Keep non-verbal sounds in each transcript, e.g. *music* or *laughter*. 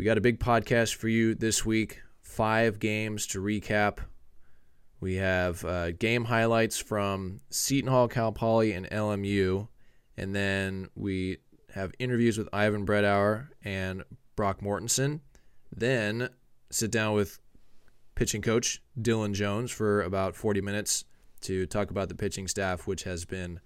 We got a big podcast for you this week. Five games to recap. We have uh, game highlights from Seton Hall, Cal Poly, and LMU. And then we have interviews with Ivan Brethowr and Broc Mortensen. Then sit down with pitching coach Dylan Jones for about 40 minutes to talk about the pitching staff, which has been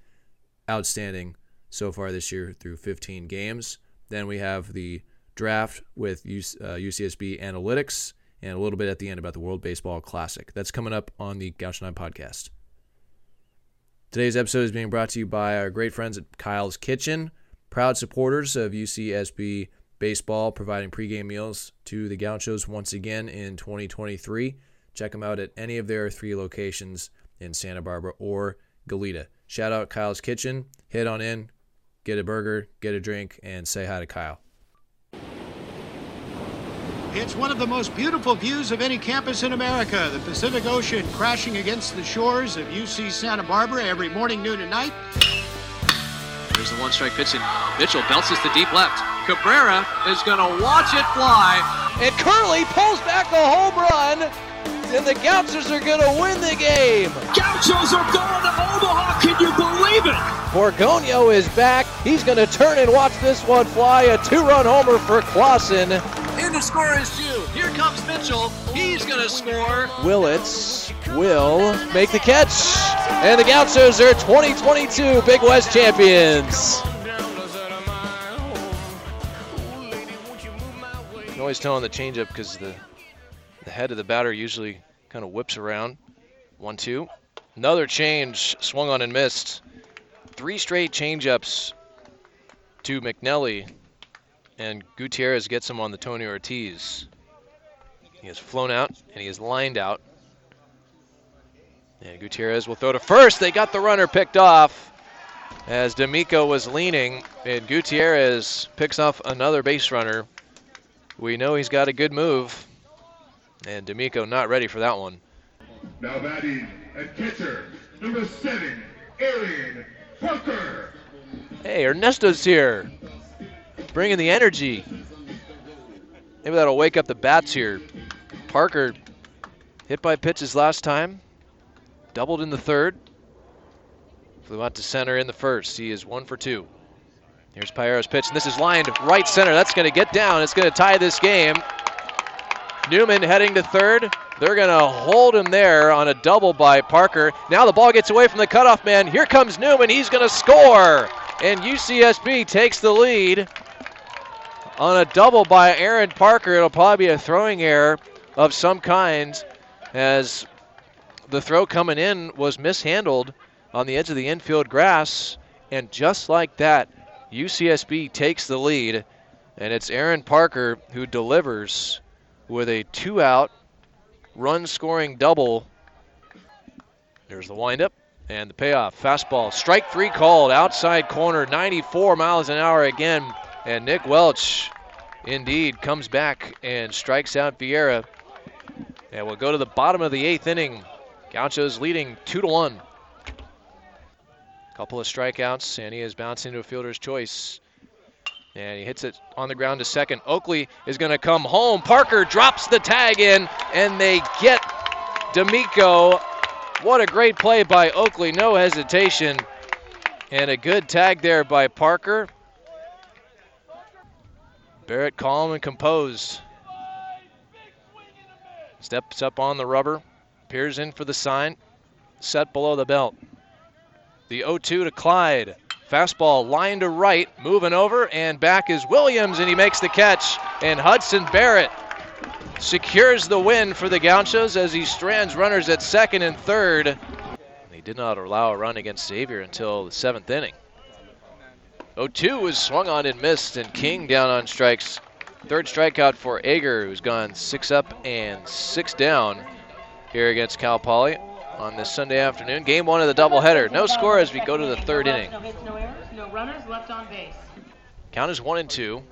outstanding so far this year through 15 games. Then we have the draft with UCSB uh, analytics and a little bit at the end about the World Baseball Classic. That's coming up on the Gaucho 9 podcast. Today's episode is being brought to you by our great friends at Kyle's Kitchen, proud supporters of UCSB baseball, providing pregame meals to the Gauchos once again in 2023. Check them out at any of their three locations in Santa Barbara or Goleta. Shout out Kyle's Kitchen. Hit on in, get a burger, get a drink, and say hi to Kyle. It's one of the most beautiful views of any campus in America. The Pacific Ocean crashing against the shores of UC Santa Barbara every morning, noon, and night. There's the one strike pitch, and Mitchell bounces to deep left. Cabrera is going to watch it fly. And Curley pulls back a home run and the Gauchos are going to win the game. Gauchos are going to Omaha. Can you believe it? Borgonio is back. He's going to turn and watch this one fly. A two-run homer for Clausen. In to score is two. Here comes Mitchell. He's going to score. Willits will make the catch. And the Gauchos are 2022 Big West champions. always telling the changeup because the the head of the batter usually kind of whips around. One, two. Another change, swung on and missed. Three straight changeups to McNelly, and Gutierrez gets him on the Tony Ortiz. He has flown out and he is lined out. And Gutierrez will throw to first. They got the runner picked off as D'Amico was leaning, and Gutierrez picks off another base runner. We know he's got a good move. And D'Amico not ready for that one. Now batting at catcher, number seven, Aaron Parker. Hey, Ernesto's here. Bringing the energy. Maybe that'll wake up the bats here. Parker hit by pitches last time. Doubled in the third. Flew out to center in the first. He is one for two. Here's Piero's pitch, and this is lined right center. That's going to get down. It's going to tie this game. Newman heading to third. They're going to hold him there on a double by Parker. Now the ball gets away from the cutoff man. Here comes Newman. He's going to score. And UCSB takes the lead on a double by Aaron Parker. It'll probably be a throwing error of some kind as the throw coming in was mishandled on the edge of the infield grass. And just like that, UCSB takes the lead. And it's Aaron Parker who delivers with a two out run scoring double. There's the windup and the payoff. Fastball, strike three called, outside corner, 94 miles an hour again. And Nick Welch indeed comes back and strikes out Vieira. And we'll go to the bottom of the eighth inning. Gauchos leading two to one. Couple of strikeouts, and he is bouncing to a fielder's choice. And he hits it on the ground to second. Oakley is going to come home. Parker drops the tag in, and they get D'Amico. What a great play by Oakley. No hesitation. And a good tag there by Parker. Barrett calm and composed. Steps up on the rubber. Peers in for the sign. Set below the belt. The 0 2 to Clyde. Fastball line to right, moving over, and back is Williams, and he makes the catch. And Hudson Barrett secures the win for the Gauchos as he strands runners at second and third. He did not allow a run against Xavier until the seventh inning. 0-2 was swung on and missed, and King down on strikes. Third strikeout for Ager, who's gone six up and six down here against Cal Poly on this Sunday afternoon. Game one of the doubleheader. No score as we go to the third inning. No hits, no errors, no runners left on base. Count is one and two.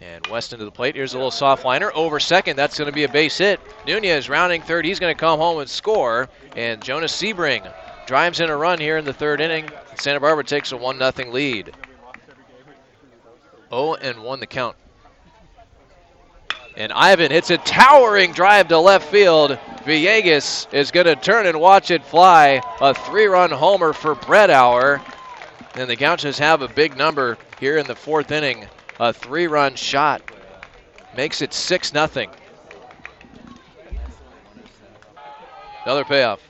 And West into the plate. Here's a little soft liner over second. That's going to be a base hit. Nunez rounding third. He's going to come home and score. And Jonas Sebring drives in a run here in the third inning. Santa Barbara takes a 1 0 lead. 0 and 1 the count. And Ivan hits a towering drive to left field. Villegas is going to turn and watch it fly. A three run homer for Brethowr. And the Gauchos have a big number here in the fourth inning. A three run shot makes it 6 0. Another payoff.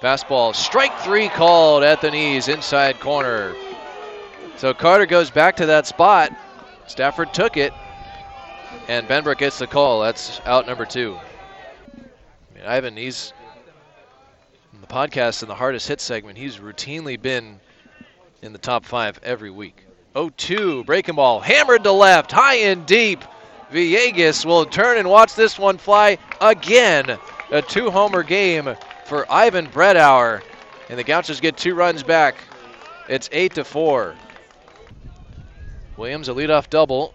Fastball, strike three called at the knees, inside corner. So Carter goes back to that spot. Stafford took it, and Benbrook gets the call. That's out number two. I mean, Ivan, he's in the podcast in the hardest hit segment. He's routinely been in the top five every week. 0-2, breaking ball, hammered to left, high and deep. Villegas will turn and watch this one fly again. A two-homer game for Ivan Brethowr, and the Gauchos get two runs back. It's eight to four. Williams a leadoff double.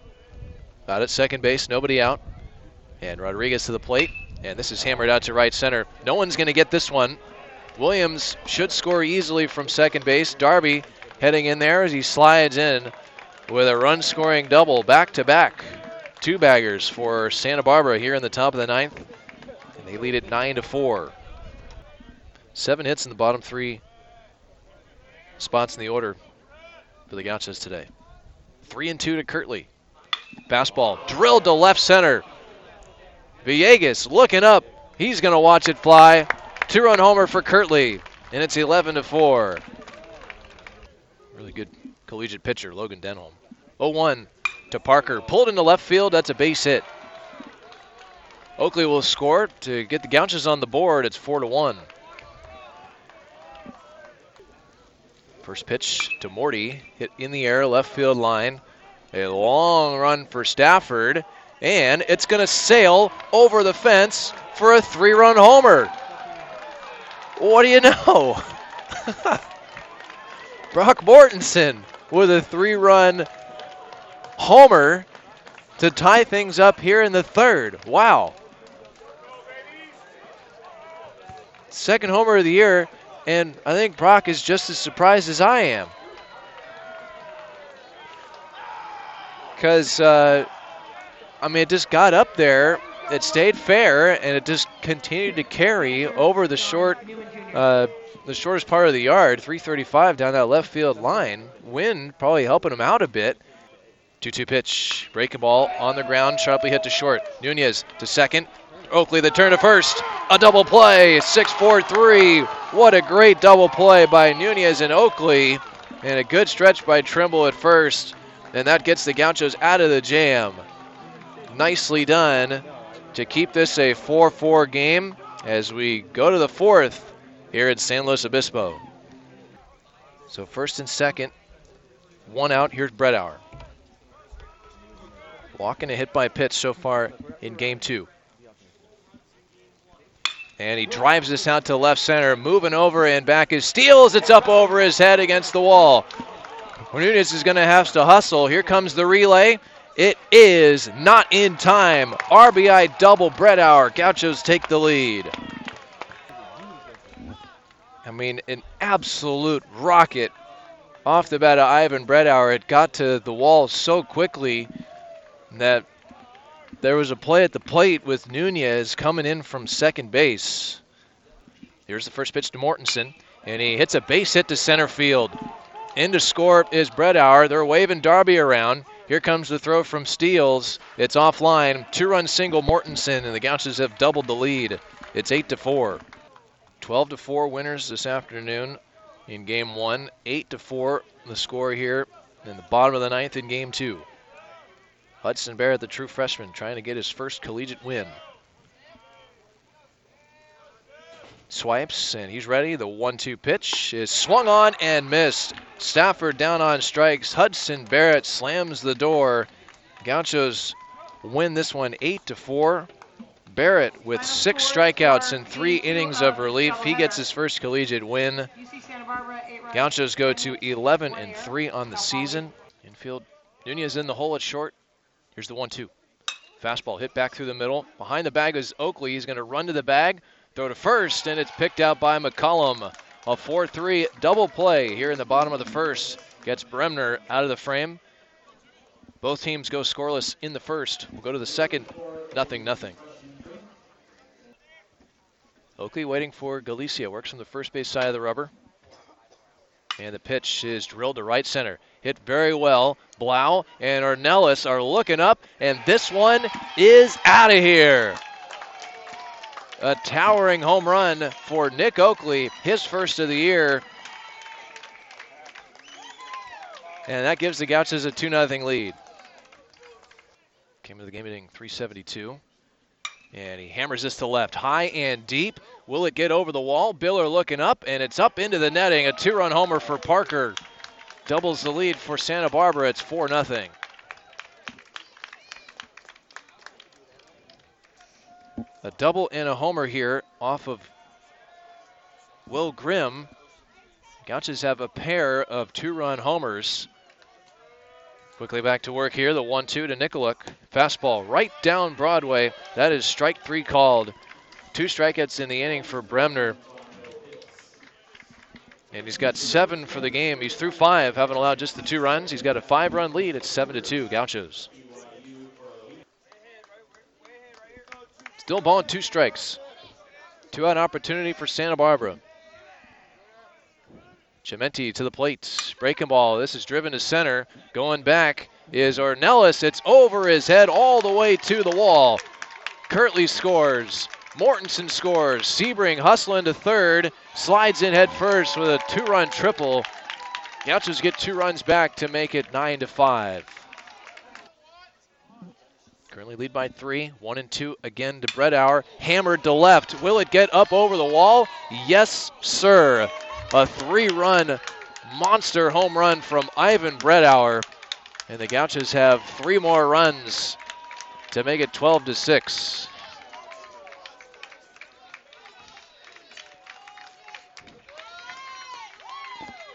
Out at second base, nobody out. And Rodriguez to the plate. And this is hammered out to right center. No one's going to get this one. Williams should score easily from second base. Darby heading in there as he slides in with a run scoring double back to back. Two baggers for Santa Barbara here in the top of the ninth. And they lead it 9 to 4. Seven hits in the bottom three spots in the order for the Gauchos today. Three and two to Kirtley. Fastball drilled to left center. Villegas looking up. He's going to watch it fly. Two run homer for Kirtley, and it's 11 to 4. Really good collegiate pitcher, Logan Denholm. 0 1 to Parker. Pulled into left field. That's a base hit. Oakley will score to get the Gauchos on the board. It's 4 to 1. First pitch to Morty, hit in the air, left field line. A long run for Stafford, and it's going to sail over the fence for a three run homer. What do you know? *laughs* Broc Mortensen with a three run homer to tie things up here in the third. Wow. Second homer of the year, and I think Broc is just as surprised as I am. Because, uh, I mean, it just got up there, it stayed fair, and it just continued to carry over the short, uh, the shortest part of the yard, 335 down that left field line. Wind probably helping him out a bit. 2 2 pitch, breaking ball on the ground, sharply hit to short. Nunez to second. Oakley the turn to first. A double play, 6 4 3. What a great double play by Nunez and Oakley. And a good stretch by Trimble at first. And that gets the Gauchos out of the jam. Nicely done to keep this a 4 4 game as we go to the fourth here at San Luis Obispo. So, first and second, one out. Here's Brethowr. Walking a hit by pitch so far in game two. And he drives this out to left center, moving over and back. His steals, it's up over his head against the wall. Nunez is going to have to hustle. Here comes the relay. It is not in time. RBI double Brethowr. Gauchos take the lead. I mean, an absolute rocket off the bat of Ivan Brethowr. It got to the wall so quickly that there was a play at the plate with Nunez coming in from second base. Here's the first pitch to Mortensen, and he hits a base hit to center field. In to score is Brethowr. They're waving Darby around. Here comes the throw from Steels. It's offline. Two-run single Mortensen, and the Gauchos have doubled the lead. It's eight to four. 12 to four winners this afternoon in game one. Eight to four the score here in the bottom of the ninth in game two. Hudson Barrett, the true freshman, trying to get his first collegiate win. Swipes, and he's ready. The one two pitch is swung on and missed. Stafford down on strikes. Hudson Barrett slams the door. Gauchos win this one 8 to 4. Barrett with six strikeouts and three innings of relief. He gets his first collegiate win. Gauchos go to 11 and 3 on the season. Infield Nunez in the hole at short. Here's the one two. Fastball hit back through the middle. Behind the bag is Oakley. He's going to run to the bag, throw to first, and it's picked out by McCullum. A 4 3 double play here in the bottom of the first gets Bremner out of the frame. Both teams go scoreless in the first. We'll go to the second. Nothing, nothing. Oakley waiting for Galicia. Works from the first base side of the rubber. And the pitch is drilled to right center. Hit very well. Blau and Ornelas are looking up, and this one is out of here. A towering home run for Nick Oakley, his first of the year. And that gives the Gauchos a 2 0 lead. Came to the game hitting 372. And he hammers this to left, high and deep. Will it get over the wall? Biller looking up, and it's up into the netting. A two run homer for Parker. Doubles the lead for Santa Barbara. It's 4 0. A double and a homer here off of Will Grimm. Gauchos have a pair of two run homers. Quickly back to work here. The 1 2 to Nikoluk. Fastball right down Broadway. That is strike three called. Two strikeouts in the inning for Bremner. And he's got seven for the game. He's through five, having allowed just the two runs. He's got a five run lead. It's 7 to 2, Gauchos. Still balling two strikes. Two out opportunity for Santa Barbara. Chimenti to the plate. Breaking ball. This is driven to center. Going back is Ornelas. It's over his head all the way to the wall. Kirtley scores. Mortensen scores. Sebring hustling to third. Slides in head first with a two run triple. Gauchos get two runs back to make it 9 to 5. Currently lead by three. One and two again to Brethowr. Hammered to left. Will it get up over the wall? Yes, sir. A three run monster home run from Ivan Brethowr. And the Gauchos have three more runs to make it 12 to 6.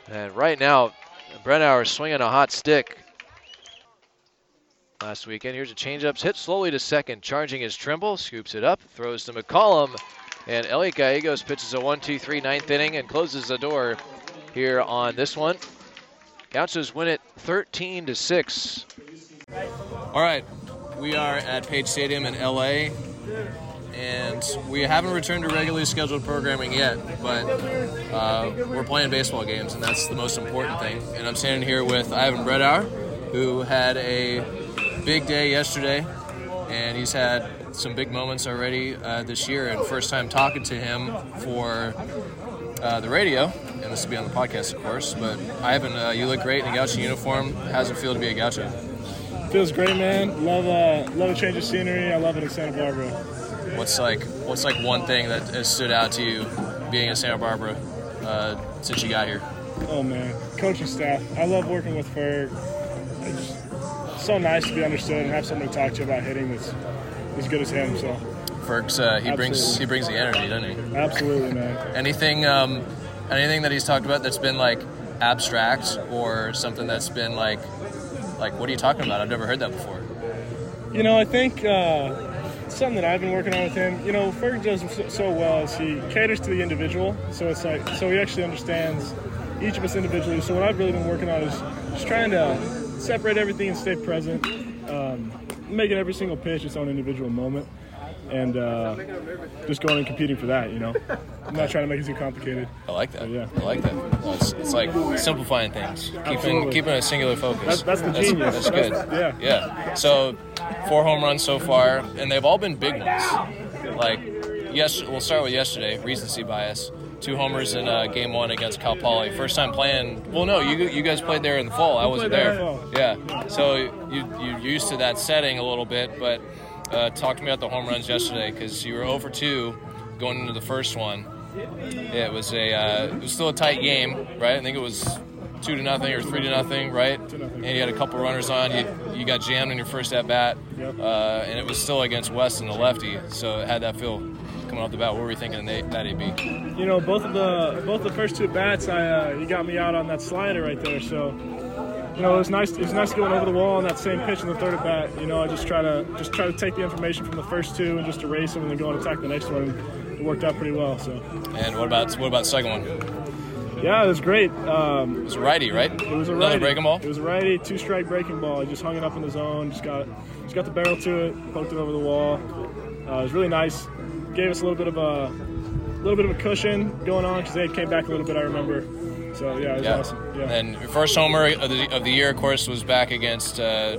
And right now, Brethowr is swinging a hot stick last weekend. Here's a changeup hit slowly to second, charging his Trimble, scoops it up, throws to McCollum, and Elliot Gallegos pitches a 1-2-3 ninth inning and closes the door here on this one. Gauchos win it 13 to six. All right, we are at Page Stadium in LA, and we haven't returned to regularly scheduled programming yet, but uh, we're playing baseball games, and that's the most important thing. And I'm standing here with Ivan Brethowr, who had a big day yesterday, and he's had some big moments already uh, this year. And first time talking to him for uh, the radio, and this will be on the podcast, of course. But Ivan, uh, you look great in a Gaucho uniform. How's it feel to be a Gaucho? Feels great, man. Love uh, love a change of scenery. I love it in Santa Barbara. What's like what's like one thing that has stood out to you being in Santa Barbara uh, since you got here? Oh man, coaching staff. I love working with Ferg. It's so nice to be understood and have someone to talk to about hitting that's as good as him. So Ferg's uh, he brings he brings the energy, doesn't he? absolutely, man. Anything um, anything that he's talked about that's been like abstract or something that's been like like what are you talking about? I've never heard that before. You know, I think uh, something that I've been working on with him. You know, Ferg does so, well is he caters to the individual. So it's like so he actually understands each of us individually. So what I've really been working on is just trying to separate everything and stay present, um, making every single pitch its own individual moment, and uh, just going and competing for that. You know, I'm not trying to make it too complicated. I like that. Yeah. I like that. Well, it's, it's like simplifying things, keeping keeping a singular focus. That's- that's the That's, genius. that's good. That's- yeah. So four home runs so far, and they've all been big ones. Like yes, we'll start with yesterday. Recency bias. Two homers in uh, game one against Cal Poly. First time playing. Well, no, you you guys played there in the fall. I wasn't there there. in the Yeah. So you you're used to that setting a little bit, but uh, talk to me about the home runs yesterday because you were 0 for 2 going into the first one. It was a uh, it was still a tight game, right? I think it was two to nothing or three to nothing, right? And you had a couple runners on. You you got jammed in your first at bat, uh, and it was still against Weston, the lefty. So it had that feel coming off the bat. What were you thinking in that that AB? You know, both of the both the first two bats, I uh, he got me out on that slider right there. So, you know, it was nice. It was nice going over the wall on that same pitch in the third at bat. You know, I just try to just try to take the information from the first two and just erase them and then go and attack the next one. It worked out pretty well. So, And what about what about the second one? Yeah, it was great. Um, It was a righty, right? It was a Another righty. breaking ball. It was a righty, two strike breaking ball. He just hung it up in the zone. Just got just got the barrel to it, poked it over the wall. Uh, it was really nice. Gave us a little bit of a little bit of a cushion going on because they came back a little bit. I remember. So yeah, it was Yeah. awesome. Yeah. And your first homer of the, of the year, of course, was back against uh,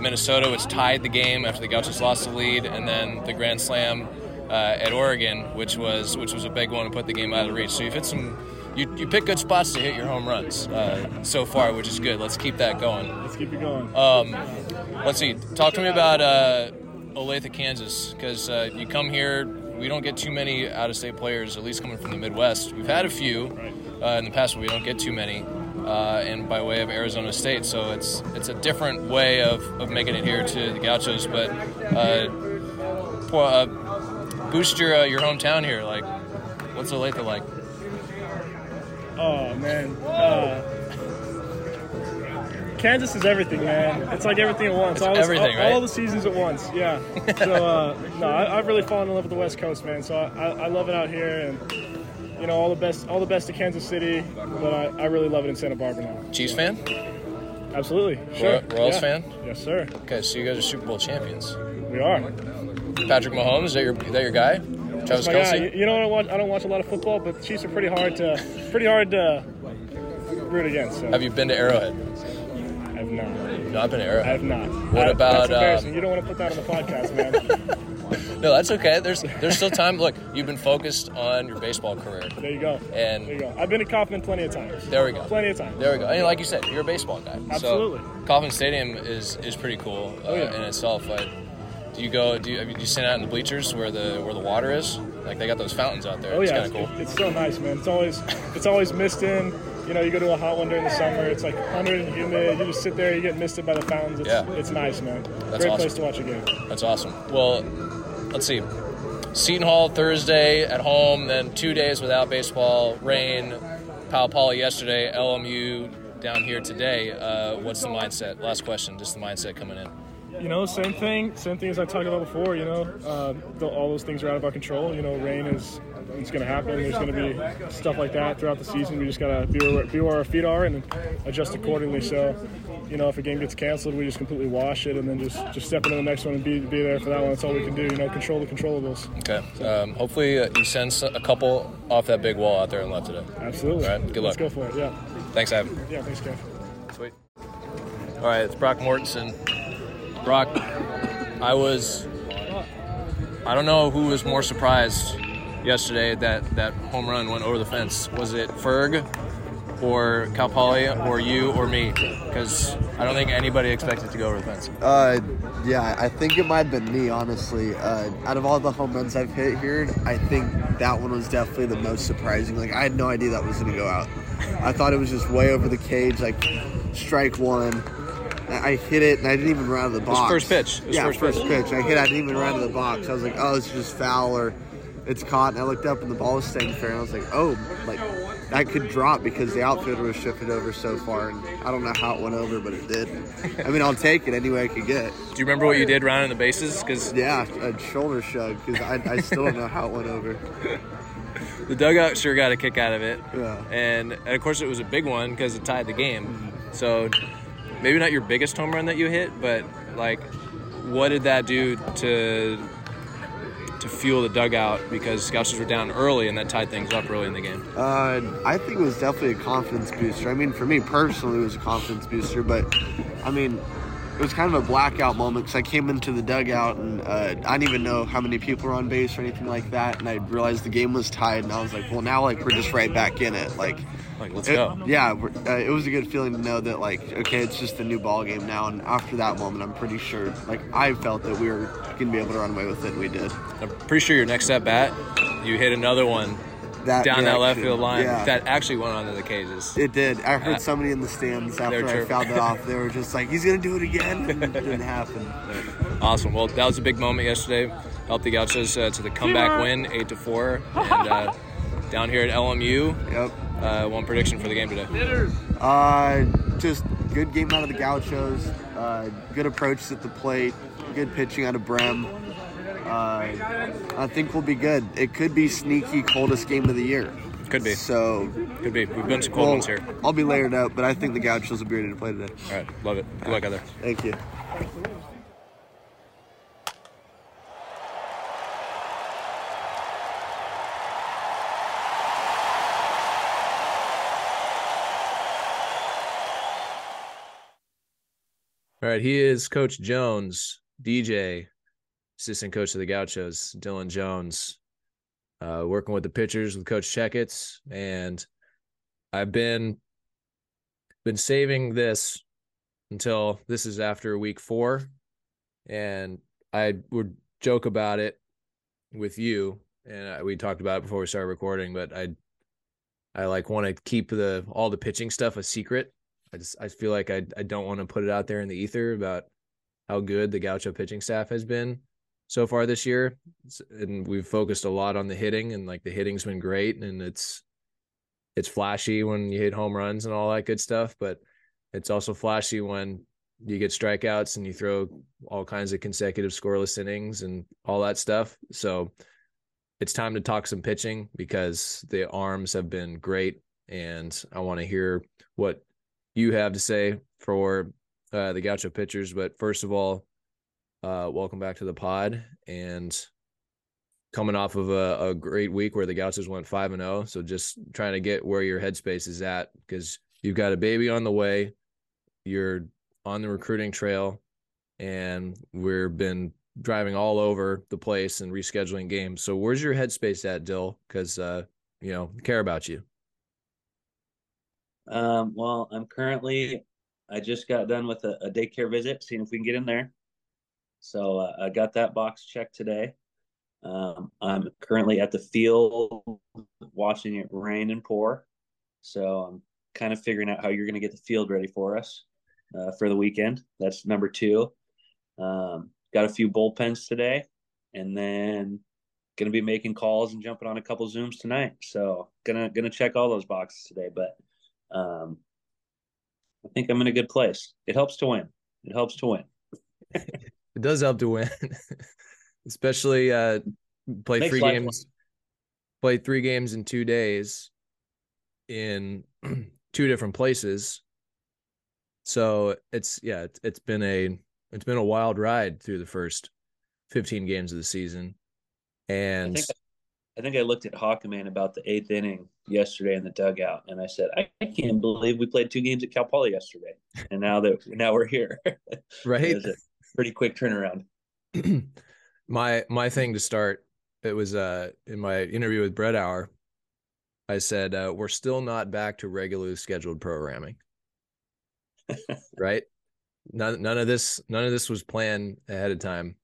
Minnesota, which tied the game after the Gauchos lost the lead, and then the grand slam uh, at Oregon, which was which was a big one to put the game out of reach. So you've hit some. You, you pick good spots to hit your home runs uh, so far, which is good. Let's keep that going. Let's keep it going. Um, let's see. Talk to me about uh, Olathe, Kansas, because uh, you come here. We don't get too many out-of-state players, at least coming from the Midwest. We've had a few uh, in the past, but we don't get too many. Uh, and by way of Arizona State, so it's it's a different way of, of making it here to the Gauchos. But uh, uh, boost your uh, your hometown here. Like, what's Olathe like? Oh man, uh, Kansas is everything, man. It's like everything at once. all, this- everything, all, right? all the seasons at once. Yeah. *laughs* so uh, no, I, I've really fallen in love with the West Coast, man. So I, I, I love it out here, and you know all the best, all the best to Kansas City. But I, I really love it in Santa Barbara now. Chiefs fan? Absolutely, sure. Roy- Royals Yeah. fan? Yes, sir. Okay, so you guys are Super Bowl champions. We are. Patrick Mahomes, is that your is that your guy? Travis my guy. Kelce? You, know, I don't watch. I don't watch a lot of football, but Chiefs are pretty hard to, pretty hard to root against. So Have you been to Arrowhead? I have not. No, I've been to Arrowhead. I have not. What I- about, That's embarrassing. um, you don't want to put that on the podcast, man. *laughs* *laughs* No, that's okay. There's there's still time. Look, you've been focused on your baseball career. There you go. And- there you go. I've been to Kauffman plenty of times. There we go. Plenty of times. There we go. And like you said, you're a baseball guy. Absolutely. So Kauffman Stadium is is pretty cool uh, Oh, yeah. in itself. But do you go? Do you, I mean, do you stand out in the bleachers where the where the water is? Like they got those fountains out there. Oh it's yeah, kind of it's, cool. it's so nice, man. It's always it's always misting. You know, you go to a hot one during the summer. It's like 100 and humid. You just sit there, you get misted by the fountains. It's, Yeah. it's nice, man. That's Great awesome. place to watch a game. That's awesome. Well, let's see. Seton Hall Thursday at home, then two days without baseball, rain. Cal Poly yesterday, LMU down here today. Uh, what's the mindset? Last question, just the mindset coming in. You know, same thing, same thing as I talked about before. You know, uh, the, all those things are out of our control. You know, rain is it's going to happen. There's going to be stuff like that throughout the season. We just got to be where, be where our feet are and adjust accordingly. So, you know, if a game gets canceled, we just completely wash it and then just just step into the next one and be be there for that one. That's all we can do. You know, control the controllables. Okay. Um, hopefully, uh, you send a couple off that big wall out there and left today. Absolutely. All right, good Let's luck. go for it. Yeah. Thanks, Ivan. Yeah. Thanks, Kev. Sweet. All right, it's Broc Mortensen. Broc, I was. I don't know who was more surprised yesterday that that home run went over the fence. Was it Ferg, or Cal Poly, or you, or me? Because I don't think anybody expected to go over the fence. Uh, yeah, I think it might have been me, honestly. Uh, out of all the home runs I've hit here, I think that one was definitely the most surprising. Like, I had no idea that was going to go out. I thought it was just way over the cage, like strike one. I hit it and I didn't even run out of the was box. first pitch. It was yeah, first first, pitch. pitch. I hit. I didn't even run out of the box. I was like, oh, it's just foul or it's caught. And I looked up and the ball was staying fair. And I was like, oh, like that could drop because the outfielder was shifted over so far. And I don't know how it went over, but it did. I mean, I'll take it any way I could get. Do you remember what you did rounding the bases? Because Yeah, a shoulder shrug because I, I still don't know how it went over. *laughs* the dugout sure got a kick out of it. Yeah. And, and of course, it was a big one because it tied the game. Mm-hmm. So maybe not your biggest home run that you hit, but like, what did that do to to fuel the dugout? Because Gauchos were down early and that tied things up early in the game. Uh, I think it was definitely a confidence booster. I mean, for me personally, it was a confidence booster, but I mean, it was kind of a blackout moment because I came into the dugout and uh, I didn't even know how many people were on base or anything like that, and I realized the game was tied, and I was like, well, now like we're just right back in it, like. Like, let's it- go. Yeah, we're- uh, it was a good feeling to know that like, okay, it's just a new ball game now, and after that moment, I'm pretty sure, like, I felt that we were gonna be able to run away with it, and we did. I'm pretty sure your next at bat, you hit another one That down that left field line yeah. that actually went onto the cages. It did. I heard Uh, somebody in the stands after I chirping. fouled it off. *laughs* They were just like, "He's gonna do it again." And it didn't happen. Awesome. Well, that was a big moment yesterday. Helped the Gauchos uh, to the comeback win, eight to four, and uh, *laughs* down here at LMU. Yep. Uh, one prediction for the game today. Uh, just good game out of the Gauchos. Uh, good approach at the plate. Good pitching out of Brem. Uh, I think we'll be good. It could be sneaky coldest game of the year. Could be. So Could be. We've been some cold well, ones here. I'll be layered up, but I think the Gauchos will be ready to play today. All right, love it. Good luck out there. Thank you. All right, he is Coach Jones, DJ, assistant coach of the Gauchos, Dylan Jones, uh, working with the pitchers with Coach Checketts, and I've been been saving this until this is after week four, and I would joke about it with you, and we talked about it before we started recording, but I I like want to keep the all the pitching stuff a secret. I just I feel like I I don't want to put it out there in the ether about how good the Gaucho pitching staff has been so far this year, and we've focused a lot on the hitting, and like the hitting's been great, and it's it's flashy when you hit home runs and all that good stuff, but it's also flashy when you get strikeouts and you throw all kinds of consecutive scoreless innings and all that stuff. So it's time to talk some pitching because the arms have been great and I want to hear what you have to say for uh, the Gaucho pitchers. But first of all, uh, welcome back to the pod and coming off of a, a great week where the Gauchos went five and zero. Oh, so just trying to get where your headspace is at because you've got a baby on the way, you're on the recruiting trail, and we've been driving all over the place and rescheduling games. So where's your headspace at, Dill? Because uh, you know care about you. Um, well, I'm currently, I just got done with a, a daycare visit, seeing if we can get in there. So uh, I got that box checked today. Um, I'm currently at the field watching it rain and pour. So I'm kind of figuring out how you're going to get the field ready for us uh, for the weekend. That's number two. Um, got a few bullpens today, and then going to be making calls and jumping on a couple zooms tonight. So gonna gonna check all those boxes today. But um, I think I'm in a good place. It helps to win. It helps to win. *laughs* it does help to win, *laughs* especially uh, play Makes three games. Fun. Play three games in two days in *clears throat* two different places. So it's yeah, it's, it's been a it's been a wild ride through the first 15 games of the season. And I think, I, think I looked at Hawkman about the eighth inning yesterday in the dugout, and I said, I, I can't believe we played two games at Cal Poly yesterday, and now that now we're here, *laughs* right? It was a pretty quick turnaround. *clears throat* my my thing to start, it was uh in my interview with Brethowr, I said uh, we're still not back to regularly scheduled programming, *laughs* right? None none of this none of this was planned ahead of time.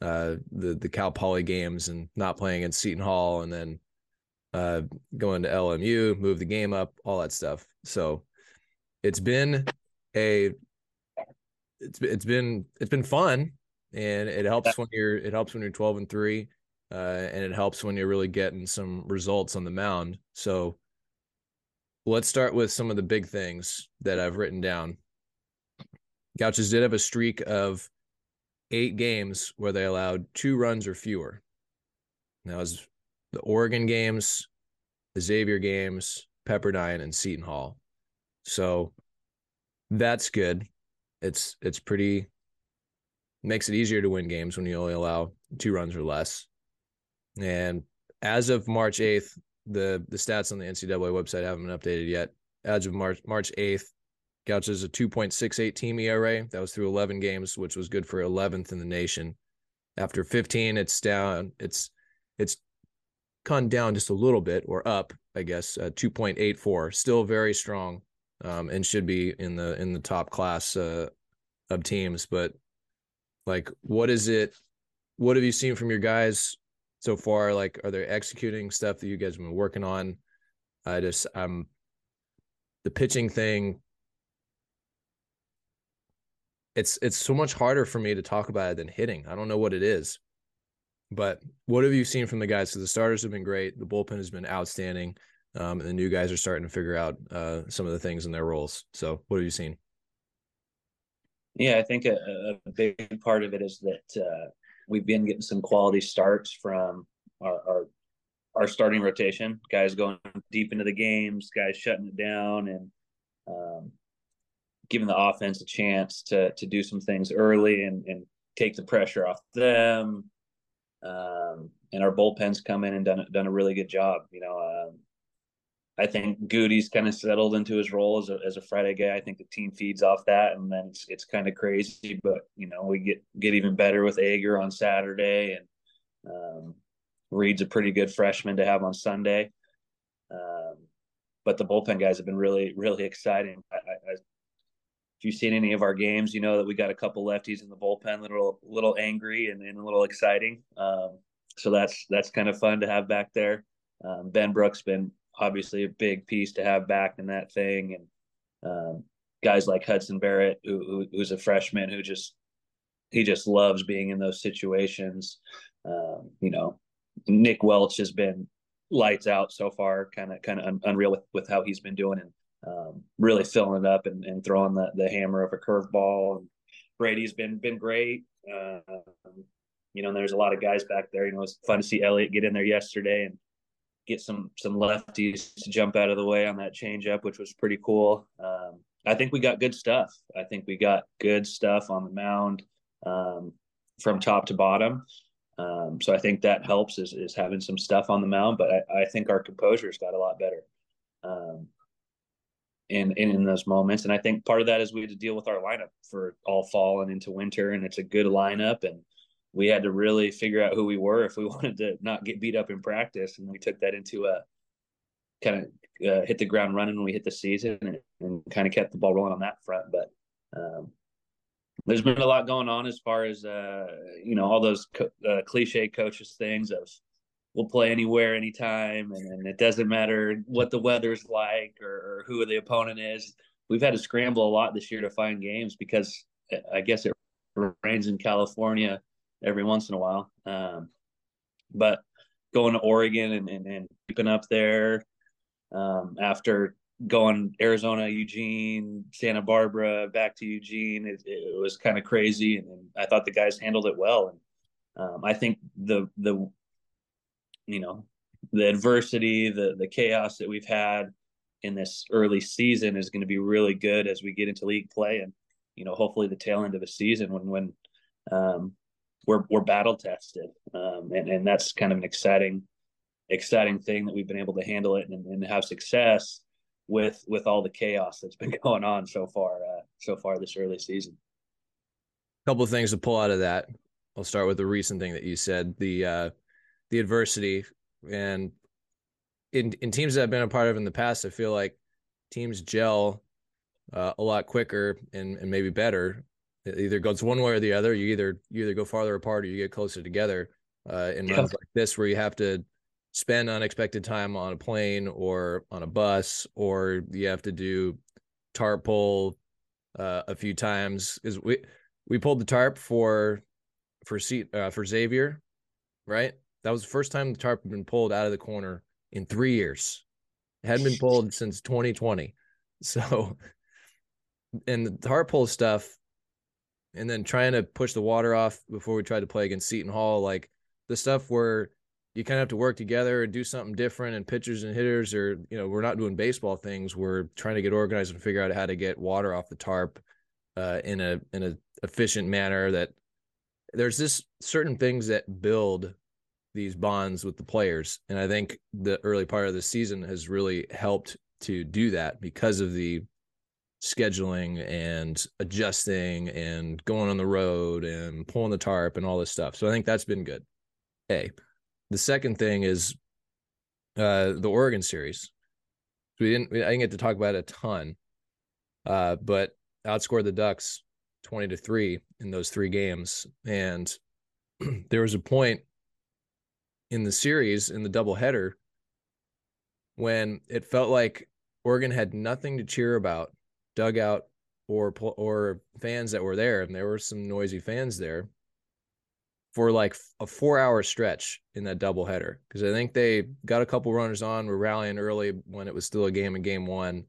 Uh, the the Cal Poly games and not playing in Seton Hall, and then uh, going to LMU, move the game up, all that stuff. So it's been a it's it's been it's been fun, and it helps when you're it helps when you're 12 and three, uh, and it helps when you're really getting some results on the mound. So let's start with some of the big things that I've written down. Gauchos did have a streak of eight games where they allowed two runs or fewer. That was the Oregon games, the Xavier games, Pepperdine, and Seton Hall. So that's good. It's it's pretty makes it easier to win games when you only allow two runs or less. And as of March 8th, the the stats on the NCAA website haven't been updated yet. As of March March 8th, Gauchos a 2.68 team ERA. That was through 11 games, which was good for 11th in the nation. After 15, it's down. It's it's gone down just a little bit or up, I guess, uh, 2.84, still very strong, um, and should be in the in the top class uh, of teams. But like, what is it? What have you seen from your guys so far? Like, are they executing stuff that you guys have been working on? I just um, the pitching thing. It's it's so much harder for me to talk about it than hitting. I don't know what it is. But what have you seen from the guys? Because the starters have been great, the bullpen has been outstanding, um, and the new guys are starting to figure out uh, some of the things in their roles. So, what have you seen? Yeah, I think a, a big part of it is that uh, we've been getting some quality starts from our, our our starting rotation, guys going deep into the games, guys shutting it down, and um, giving the offense a chance to to do some things early and and take the pressure off them. Um, and our bullpen's come in and done done a really good job. You know, um, I think Goody's kind of settled into his role as a as a Friday guy. I think the team feeds off that, and then it's it's kind of crazy. But you know, we get get even better with Ager on Saturday, and um, Reed's a pretty good freshman to have on Sunday. Um, but the bullpen guys have been really, really exciting. I, I, if you've seen any of our games, you know that we got a couple lefties in the bullpen, little, little angry and, and a little exciting. Um, so that's that's kind of fun to have back there. Um, Benbrook's been obviously a big piece to have back in that thing, and um, guys like Hudson Barrett, who, who, who's a freshman, who just he just loves being in those situations. Um, you know, Nick Welch has been lights out so far, kind of kind of un- unreal with with how he's been doing and um, really filling it up and, and throwing the, the hammer of a curveball. And Brady's been been great. Um, you know, there's a lot of guys back there. You know, it's fun to see Elliot get in there yesterday and get some some lefties to jump out of the way on that changeup, which was pretty cool. Um, I think we got good stuff. I think we got good stuff on the mound um, from top to bottom. Um, so I think that helps is, is having some stuff on the mound, but I, I think our composure's got a lot better um, in, in, in those moments. And I think part of that is we had to deal with our lineup for all fall and into winter, and it's a good lineup. And we had to really figure out who we were if we *laughs* wanted to not get beat up in practice. And we took that into a kind of uh, hit the ground running when we hit the season and, and kind of kept the ball rolling on that front. But um, there's been a lot going on as far as uh, you know all those co- uh, cliche coaches things of we'll play anywhere, anytime, and, and, it doesn't matter what the weather's like or, or, who the opponent is. We've had to scramble a lot this year to find games because uh, I guess it rains in California every once in a while. Um, but going to Oregon and, and, and keeping up there um, after going Arizona, Eugene, Santa Barbara, back to Eugene. It, it was kind of crazy, and, and, I thought the guys handled it well. And um, I think the the you know the adversity, the the chaos that we've had in this early season is going to be really good as we get into league play, and you know hopefully the tail end of the season when when um, we're we're battle tested, um, and and that's kind of an exciting exciting thing that we've been able to handle it and, and have success with with all the chaos that's been *laughs* going on so far uh, so far this early season. A couple of things to pull out of that. I'll start with the recent thing that you said the uh, the adversity and in in teams that I've been a part of in the past, I feel like teams gel uh, a lot quicker and, and maybe better. It either goes one way or the other. You either you either go farther apart or you get closer together. Uh, in runs like this, where you have to spend unexpected time on a plane or on a bus, or you have to do tarp pull uh, a few times. Is we we pulled the tarp for for seat uh, for Xavier, right? That was the first time the tarp had been pulled out of the corner in three years. It hadn't been pulled since 2020. *laughs* So, and the tarp pull stuff, and then trying to push the water off before we tried to play against Seton Hall, like the stuff where you kind of have to work together and do something different and pitchers and hitters or you know we're not doing baseball things. We're trying to get organized and figure out how to get water off the tarp uh, in a in a efficient manner that there's this certain things that build these bonds with the players. And i think the early part of the season has really helped to do that because of the scheduling and adjusting and going on the road and pulling the tarp and all this stuff so i think that's been good a the second thing is uh, the Oregon series. We didn't. I didn't get to talk about it a ton, uh, but outscored the Ducks twenty to three in those three games, and *clears throat* there was a point in the series in the doubleheader when it felt like Oregon had nothing to cheer about, dugout or or fans that were there, and there were some noisy fans there for like a four hour stretch in that doubleheader because I think they got a couple runners on, were rallying early when it was still a game in game one.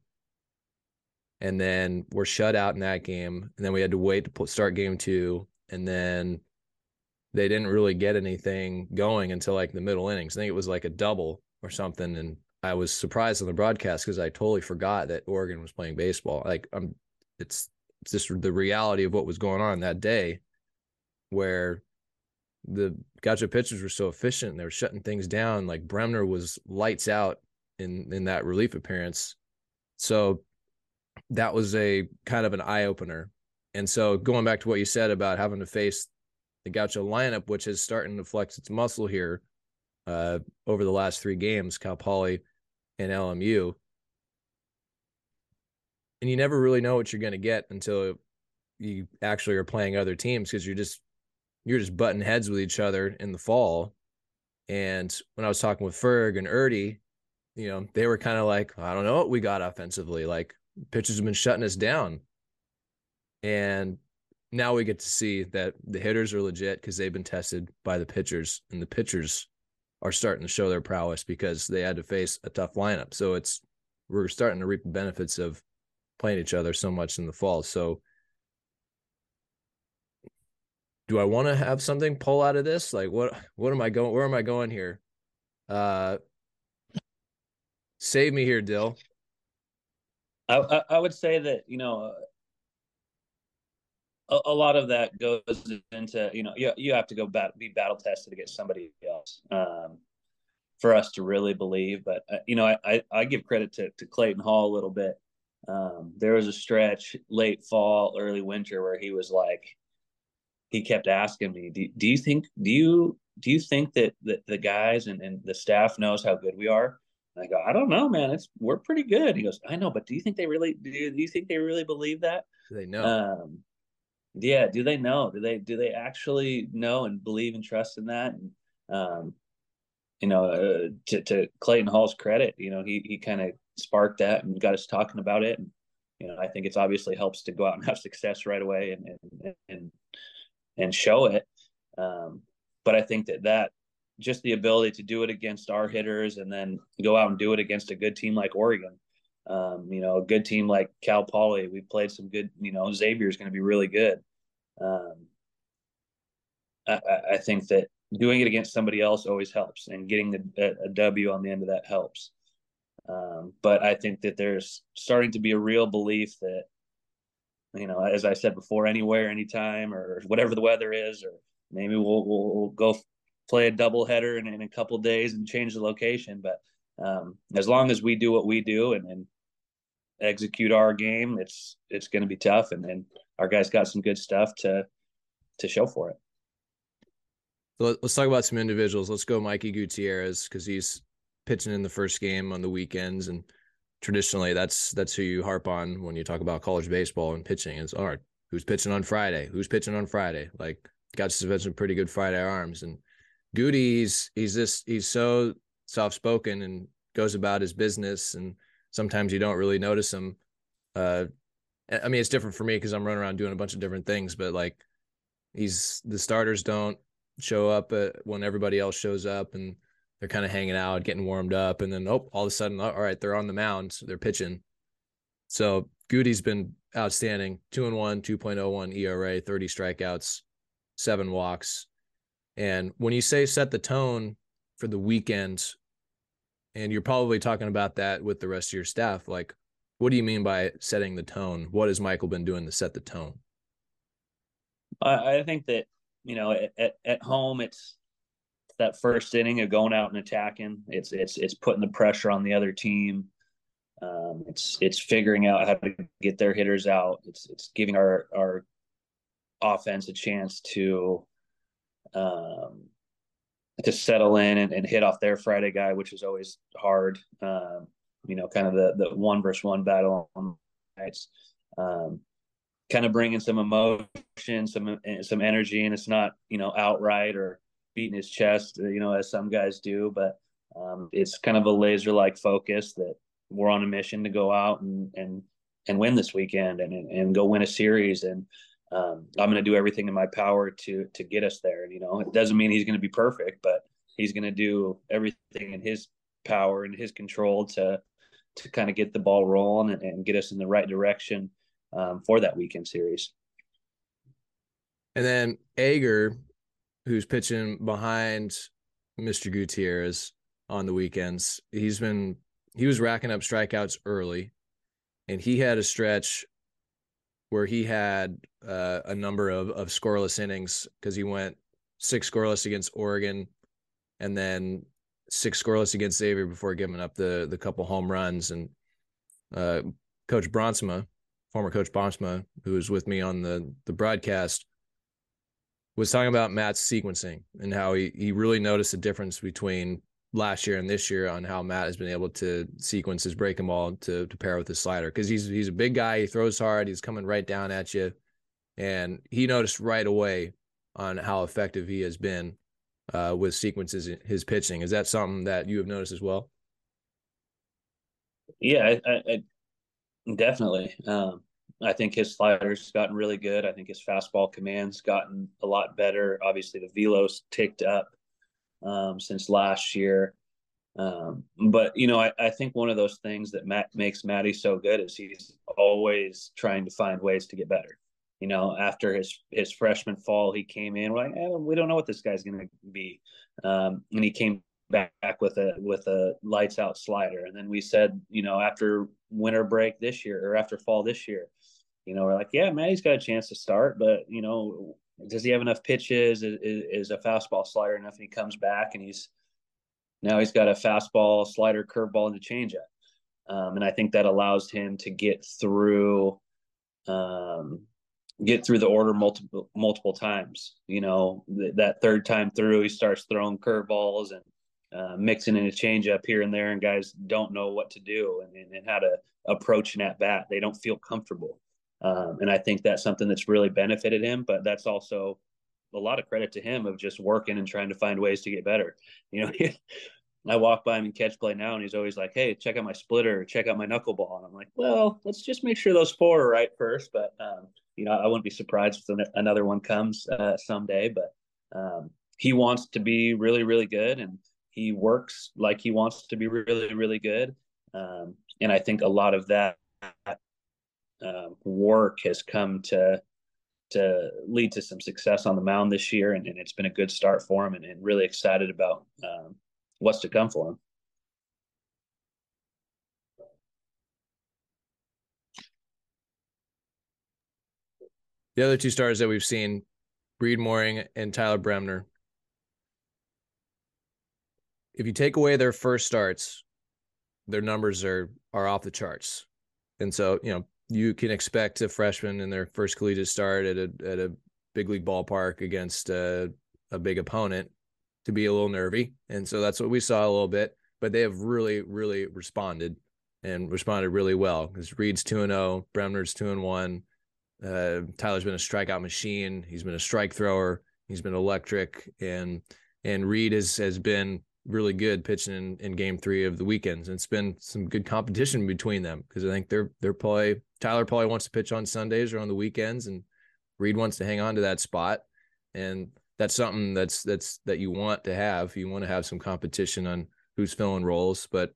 And then we're shut out in that game. And then we had to wait to start game two. And then they didn't really get anything going until like the middle innings. I think it was like a double or something, and I was surprised on the broadcast because I totally forgot that Oregon was playing baseball. Like I'm, it's it's just the reality of what was going on that day, where the Gaucho pitchers were so efficient. And they were shutting things down. Like Bremner was lights out in in that relief appearance. So that was a kind of an eye opener. And so going back to what you said about having to face the Gaucho lineup, which is starting to flex its muscle here uh, over the last three games, Cal Poly and LMU. And you never really know what you're going to get until you actually are playing other teams because you're just you're just butting heads with each other in the fall. And when I was talking with Ferg and Erdy, you know, they were kind of like, I don't know what we got offensively. Like pitchers have been shutting us down. And now we get to see that the hitters are legit because they've been tested by the pitchers, and the pitchers are starting to show their prowess because they had to face a tough lineup. So it's we're starting to reap the benefits of playing each other so much in the fall. So do I want to have something pull out of this? Like what what am I going where am I going here? Uh save me here, Dill. I, I, I would say that, you know, a, a, lot of that goes into, you know, you, you have to go bat, be battle tested against somebody else um, for us to really believe. But, uh, you know, I, I, I, give credit to, to Clayton Hall a little bit. Um, there was a stretch late fall, early winter where he was like, he kept asking me, do, do you think, do you, do you think that, that the guys and, and the staff knows how good we are? And I go, I don't know, man. It's we're pretty good. He goes, I know, but do you think they really do? You, do you think they really believe that? They know? Um, yeah. Do they know? Do they do they actually know and believe and trust in that? And um, you know, uh, to to Clayton Hall's credit, you know, he he kind of sparked that and got us talking about it. And you know, I think it's obviously helps to go out and have success right away and and and and show it. Um, but I think that that just the ability to do it against our hitters and then go out and do it against a good team like Oregon. Um, you know, a good team like Cal Poly. We played some good, you know, Xavier is going to be really good. Um, I, I, think that doing it against somebody else always helps, and getting the, a, a W on the end of that helps. Um, but I think that there's starting to be a real belief that, you know, as I said before, anywhere, anytime, or whatever the weather is, or maybe we'll, we'll, we'll go play a double header in, in a couple days and change the location. But um, as long as we do what we do and, and execute our game, it's it's going to be tough. And, and our guys got some good stuff to to show for it. So let's talk about some individuals. Let's go Mikey Gutierrez because he's pitching in the first game on the weekends, and traditionally that's that's who you harp on when you talk about college baseball and pitching. Is all right, who's pitching on Friday? Who's pitching on Friday? Like got some pretty good Friday arms, and Goody's he's just he's so soft spoken and goes about his business, and sometimes you don't really notice him. Uh, I mean, it's different for me because I'm running around doing a bunch of different things, but like he's the starters don't show up when everybody else shows up, and they're kind of hanging out, getting warmed up, and then oh, all of a sudden, all right, they're on the mound, so they're pitching. So Goody's been outstanding, two and one, 2.01 ERA, 30 strikeouts, seven walks. And when you say set the tone for the weekend, and you're probably talking about that with the rest of your staff, like what do you mean by setting the tone? What has Michael been doing to set the tone? I, I think that, you know, at, at home, it's that first inning of going out and attacking. It's it's it's putting the pressure on the other team. Um, it's it's figuring out how to get their hitters out. It's it's giving our our offense a chance to um, to settle in and, and, hit off their Friday guy, which is always hard. Um, you know, kind of the the one versus one battle on nights. Um, kind of bringing some emotion, some some energy, and it's not you know outright or beating his chest, you know, as some guys do, but um, it's kind of a laser like focus that we're on a mission to go out and and and win this weekend and and go win a series and um, I'm going to do everything in my power to to get us there. You know, it doesn't mean he's going to be perfect, but he's going to do everything in his power and his control to to kind of get the ball rolling and, and get us in the right direction um, for that weekend series. And then Ager, who's pitching behind Mr. Gutierrez on the weekends. He's been he was racking up strikeouts early, and he had a stretch where he had uh, a number of of scoreless innings because he went six scoreless against Oregon, and then six scoreless against Xavier before giving up the the couple home runs. And uh, Coach Bronsma, former Coach Bronsma, who was with me on the the broadcast, was talking about Matt's sequencing and how he he really noticed the difference between last year and this year on how Matt has been able to sequence his breaking ball to to pair with his slider because he's he's a big guy. He throws hard. He's coming right down at you, and he noticed right away on how effective he has been uh, with sequences in his pitching. Is that something that you have noticed as well? Yeah, I, I, I definitely. Um, I think his slider's gotten really good. I think his fastball command's gotten a lot better. Obviously, the velo's ticked up um, since last year. Um, but you know, I, I think one of those things that Matt makes Matty so good is he's always trying to find ways to get better. You know, after his his freshman fall, he came in. We're like, eh, we don't know what this guy's going to be, um, and he came back with a with a lights out slider. And then we said, you know, after winter break this year or after fall this year, you know, we're like, yeah, man, he's got a chance to start, but you know, does he have enough pitches? Is, is, a fastball slider enough? And he comes back and he's now he's got a fastball, slider, curveball, and a changeup. Um, and I think that allows him to get through um, get through the order multiple multiple times. You know, th- that third time through, he starts throwing curveballs and uh, mixing in a changeup here and there, and guys don't know what to do and, and, and how to approach an at bat. They don't feel comfortable. Um, and I think that's something that's really benefited him, but that's also a lot of credit to him of just working and trying to find ways to get better. *laughs* You know, I walk by him and catch play now, and he's always like, "Hey, check out my splitter, check out my knuckleball." And I'm like, "Well, let's just make sure those four are right first. But um, you know, I wouldn't be surprised if another one comes uh, someday. But um, he wants to be really, really good, and he works like he wants to be really, really good. Um, and I think a lot of that uh, work has come to to lead to some success on the mound this year, and, and it's been a good start for him, and, and really excited about um, what's to come for him. The other two stars that we've seen, Reed Mooring and Tyler Bremner. If you take away their first starts, their numbers are are off the charts. And so, you know, you can expect a freshman in their first collegiate start at a at a big league ballpark against a, a big opponent to be a little nervy, and so that's what we saw a little bit. But they have really, really responded and responded really well. Because Reed's two and zero, oh, Bremner's two and one. Uh, Tyler's been a strikeout machine. He's been a strike thrower. He's been electric, and and Reed has has been really good pitching in, in game three of the weekends. And it's been some good competition between them because I think they're they're probably Tyler probably wants to pitch on Sundays or on the weekends, and Reed wants to hang on to that spot. And that's something that's that's that you want to have. You want to have some competition on who's filling roles. But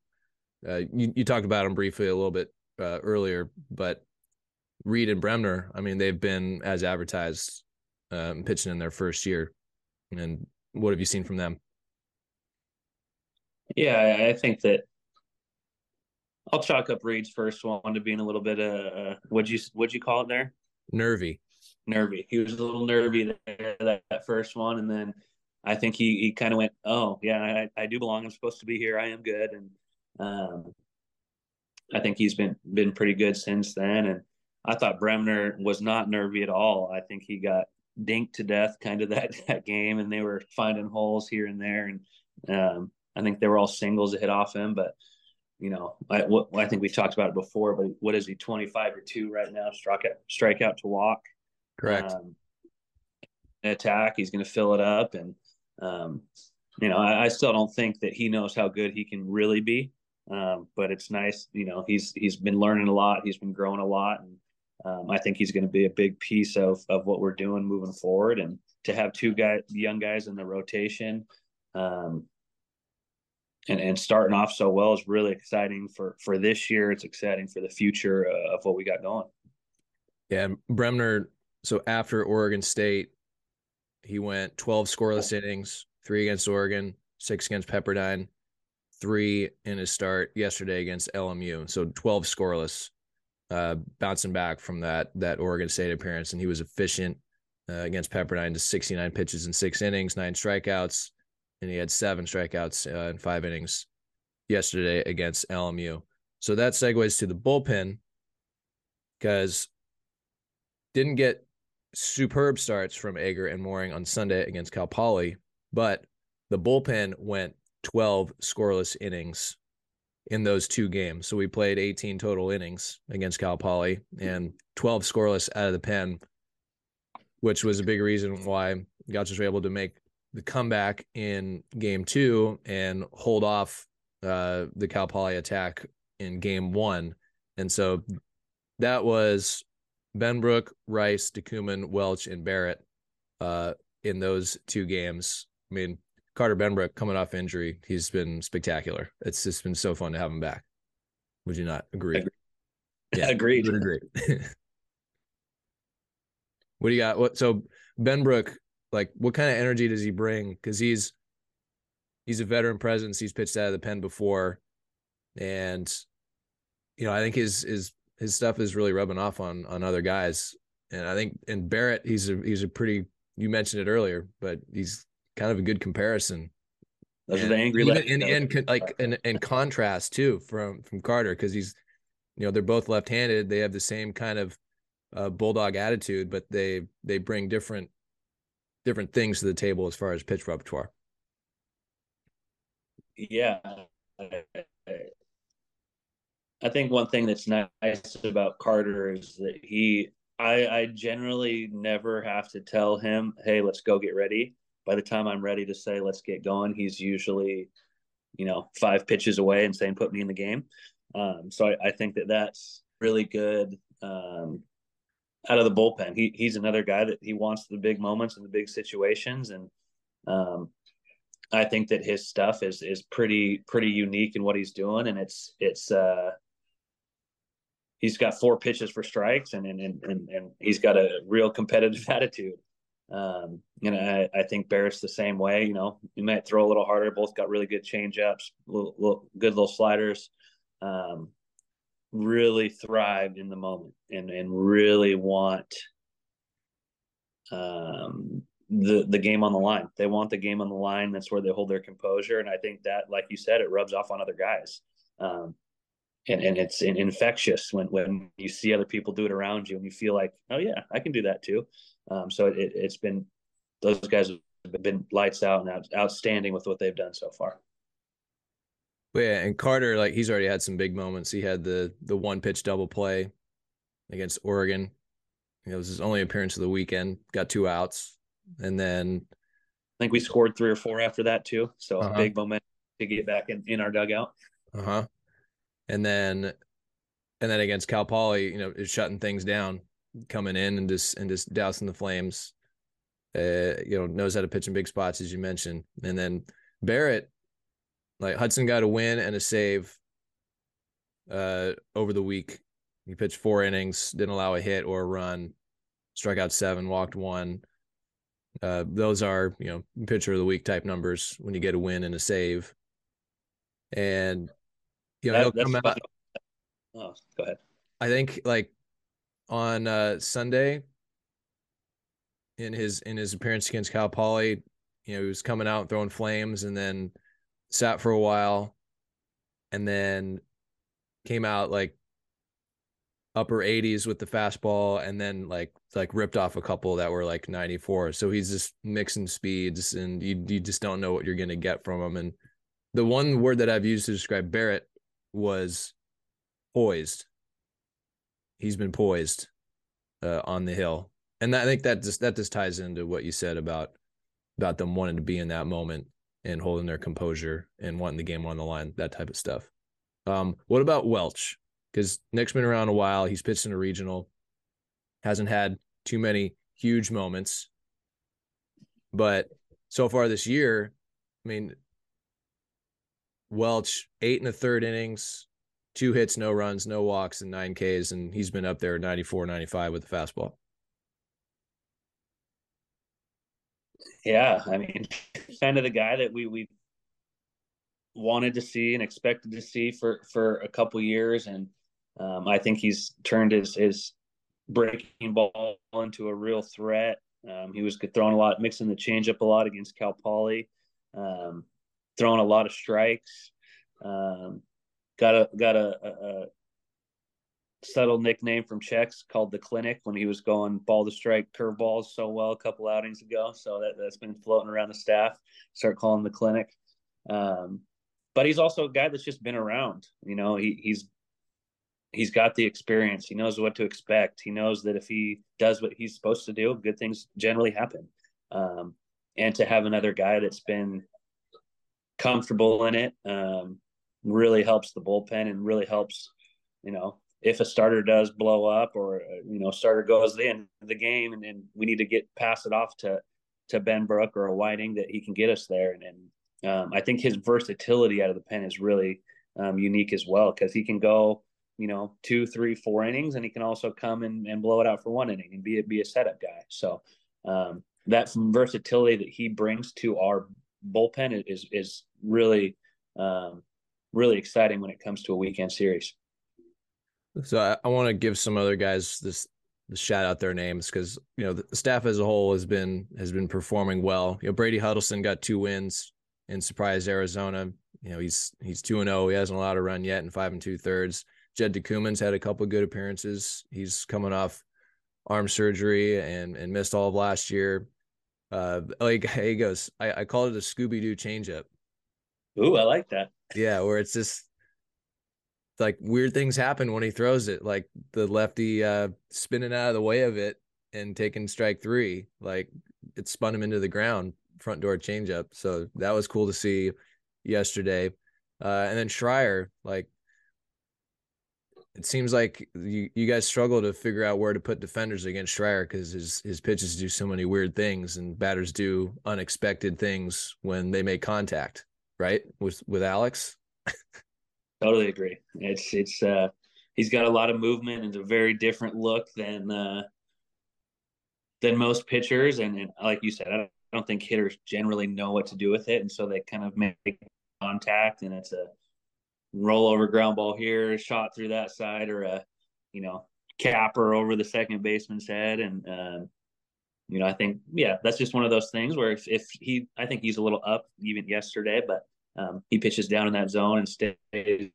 uh, you you talked about them briefly a little bit uh, earlier, but Reed and Bremner, I mean, they've been as advertised um, pitching in their first year. And what have you seen from them? Yeah, I think that I'll chalk up Reed's first one to being a little bit uh, what'd you what'd you call it there? Nervy. Nervy. He was a little nervy there that, that first one, and then I think he he kind of went, oh yeah, I, I do belong. I'm supposed to be here. I am good, and um, I think he's been been pretty good since then. And I thought Bremner was not nervy at all. I think he got dinked to death kind of *laughs* that that game, and they were finding holes here and there, and um, I think they were all singles that hit off him, but you know, I, what, I think we talked about it before, but what is he, 25 or two right now, strike out, strike out to walk. Correct. Um, attack, he's going to fill it up. And, um, you know, I, I, still don't think that he knows how good he can really be. Um, but it's nice, you know, he's, he's been learning a lot. He's been growing a lot. And, um, I think he's going to be a big piece of, of what we're doing moving forward. And to have two guys, young guys in the rotation, um, and, and starting off so well is really exciting for for this year. It's exciting for the future of what we got going. Yeah, Bremner. So after Oregon State, he went 12 scoreless innings, three against Oregon, six against Pepperdine, three in his start yesterday against LMU. So 12 scoreless, uh, bouncing back from that that Oregon State appearance, and he was efficient uh, against Pepperdine to 69 pitches in six innings, nine strikeouts, and he had seven strikeouts uh, in five innings yesterday against LMU. So that segues to the bullpen because didn't get superb starts from Ager and Mooring on Sunday against Cal Poly, but the bullpen went 12 scoreless innings in those two games. So we played 18 total innings against Cal Poly and 12 scoreless out of the pen, which was a big reason why Gauchos were able to make the comeback in game two and hold off uh, the Cal Poly attack in game one. And so that was Benbrook, Rice, DeCuman, Welch, and Barrett uh, in those two games. I mean, Carter Benbrook coming off injury, he's been spectacular. It's just been so fun to have him back. Would you not agree? Agreed. Yeah, *laughs* Agreed. Would agree. *laughs* what do you got? What so Benbrook, like what kind of energy does he bring? Because he's he's a veteran presence. He's pitched out of the pen before, and you know I think his his his stuff is really rubbing off on on other guys. And I think in Barrett, he's a he's a pretty. You mentioned it earlier, but he's kind of a good comparison. Those are And the angry even in, like in, in contrast too from from Carter because he's you know they're both left-handed. They have the same kind of uh, bulldog attitude but they they bring different different things to the table as far as pitch repertoire. Yeah. I think one thing that's nice about carter is that he i i generally never have to tell him hey let's go get ready by the time i'm ready to say let's get going he's usually you know five pitches away and saying put me in the game. Um, so I, I think that that's really good um, out of the bullpen. He, he's another guy that he wants the big moments and the big situations. And um, I think that his stuff is is pretty pretty unique in what he's doing, and it's it's uh, he's got four pitches for strikes, and and and and he's got a real competitive *laughs* attitude. Um, and I, I think Barrett's the same way. You know, you might throw a little harder. Both got really good changeups, little, little, good little sliders. Um, really thrived in the moment, and and really want um the the game on the line. They want the game on the line. That's where they hold their composure, and I think that, like you said, it rubs off on other guys. Um, and and it's infectious when when you see other people do it around you, and you feel like, oh yeah, I can do that too. Um, so it, it's been those guys have been lights out and out, outstanding with what they've done so far. but yeah and carter like he's already had some big moments he had the the one pitch double play against oregon it was his only appearance of the weekend got two outs and then I think we scored three or four after that too. So Uh-huh. big momentum to get back in, in our dugout. Uh-huh. And then and then against Cal Poly, you know, is shutting things down, coming in and just and just dousing the flames. Uh, you know, knows how to pitch in big spots as you mentioned. And then Barrett, like Hudson got a win and a save uh over the week. He pitched four innings, didn't allow a hit or a run, struck out seven, walked one. Uh, those are, you know, pitcher of the week type numbers when you get a win and a save. And you know, That- come out. Oh, go ahead. I think like on uh Sunday in his in his appearance against Cal Poly, you know, he was coming out throwing flames and then sat for a while and then came out like upper 80s with the fastball and then like like ripped off a couple that were like 94 so he's just mixing speeds and you you just don't know what you're going to get from him and the one word that I've used to describe Barrett was poised. He's been poised uh, on the hill. And I think that just that just ties into what you said about about them wanting to be in that moment and holding their composure and wanting the game on the line that type of stuff. Um what about Welch? Because Nick's been around a while. He's pitched in a regional, hasn't had too many huge moments. But so far this year, I mean, Welch, eight and a third innings, two hits, no runs, no walks, and nine Ks. And he's been up there 94, 95 with the fastball. Yeah, I mean, *laughs* kind of the guy that we we wanted to see and expected to see for for a couple years, and um, I think he's turned his his breaking ball into a real threat. Um, he was throwing a lot, mixing the changeup a lot against Cal Poly, um, throwing a lot of strikes. Um, got a got a, a, a, subtle nickname from Checks called the Clinic when he was going ball to strike curveballs so well a couple outings ago. So that that's been floating around the staff. Start calling the Clinic. Um, but he's also a guy that's just been around. You know, he, he's he's got the experience. He knows what to expect. He knows that if he does what he's supposed to do, good things generally happen. Um, and to have another guy that's been comfortable in it um, really helps the bullpen and really helps, you know, if a starter does blow up or uh, you know starter goes in the game and then we need to get pass it off to to Benbrook or a Whiting that he can get us there and, and um, I think his versatility out of the pen is really um, unique as well because he can go you know, two, three, four innings, and he can also come and, and blow it out for one inning and be a, be a setup guy. So um, that versatility that he brings to our bullpen is is really um, really exciting when it comes to a weekend series. So I, I want to give some other guys this the shout out their names because you know the staff as a whole has been has been performing well. You know Brady Huddleston got two wins and surprised Arizona. You know he's he's two and zero. Oh. He hasn't allowed a run yet in five and two thirds. Jed DeCuman's had a couple good appearances. He's coming off arm surgery and and missed all of last year. Uh, like *laughs* he goes, I, I called it a Scooby Doo changeup. Ooh, I like that. Yeah, where it's just like weird things happen when he throws it, like the lefty uh, spinning out of the way of it and taking strike three, like it spun him into the ground, front door changeup. So that was cool to see yesterday. Uh, and then Schreier, like it seems like you, you guys struggle to figure out where to put defenders against Schreier because his his pitches do so many weird things and batters do unexpected things when they make contact, right? With with Alex. totally agree. It's it's uh he's got a lot of movement and a very different look than uh than most pitchers and, and like you said, I don't, I don't think hitters generally know what to do with it and so they kind of make contact and it's a roll over ground ball here, shot through that side, or a you know capper over the second baseman's head, and um, you know I think yeah that's just one of those things where if, if he I think he's a little up even yesterday, but um, he pitches down in that zone and stays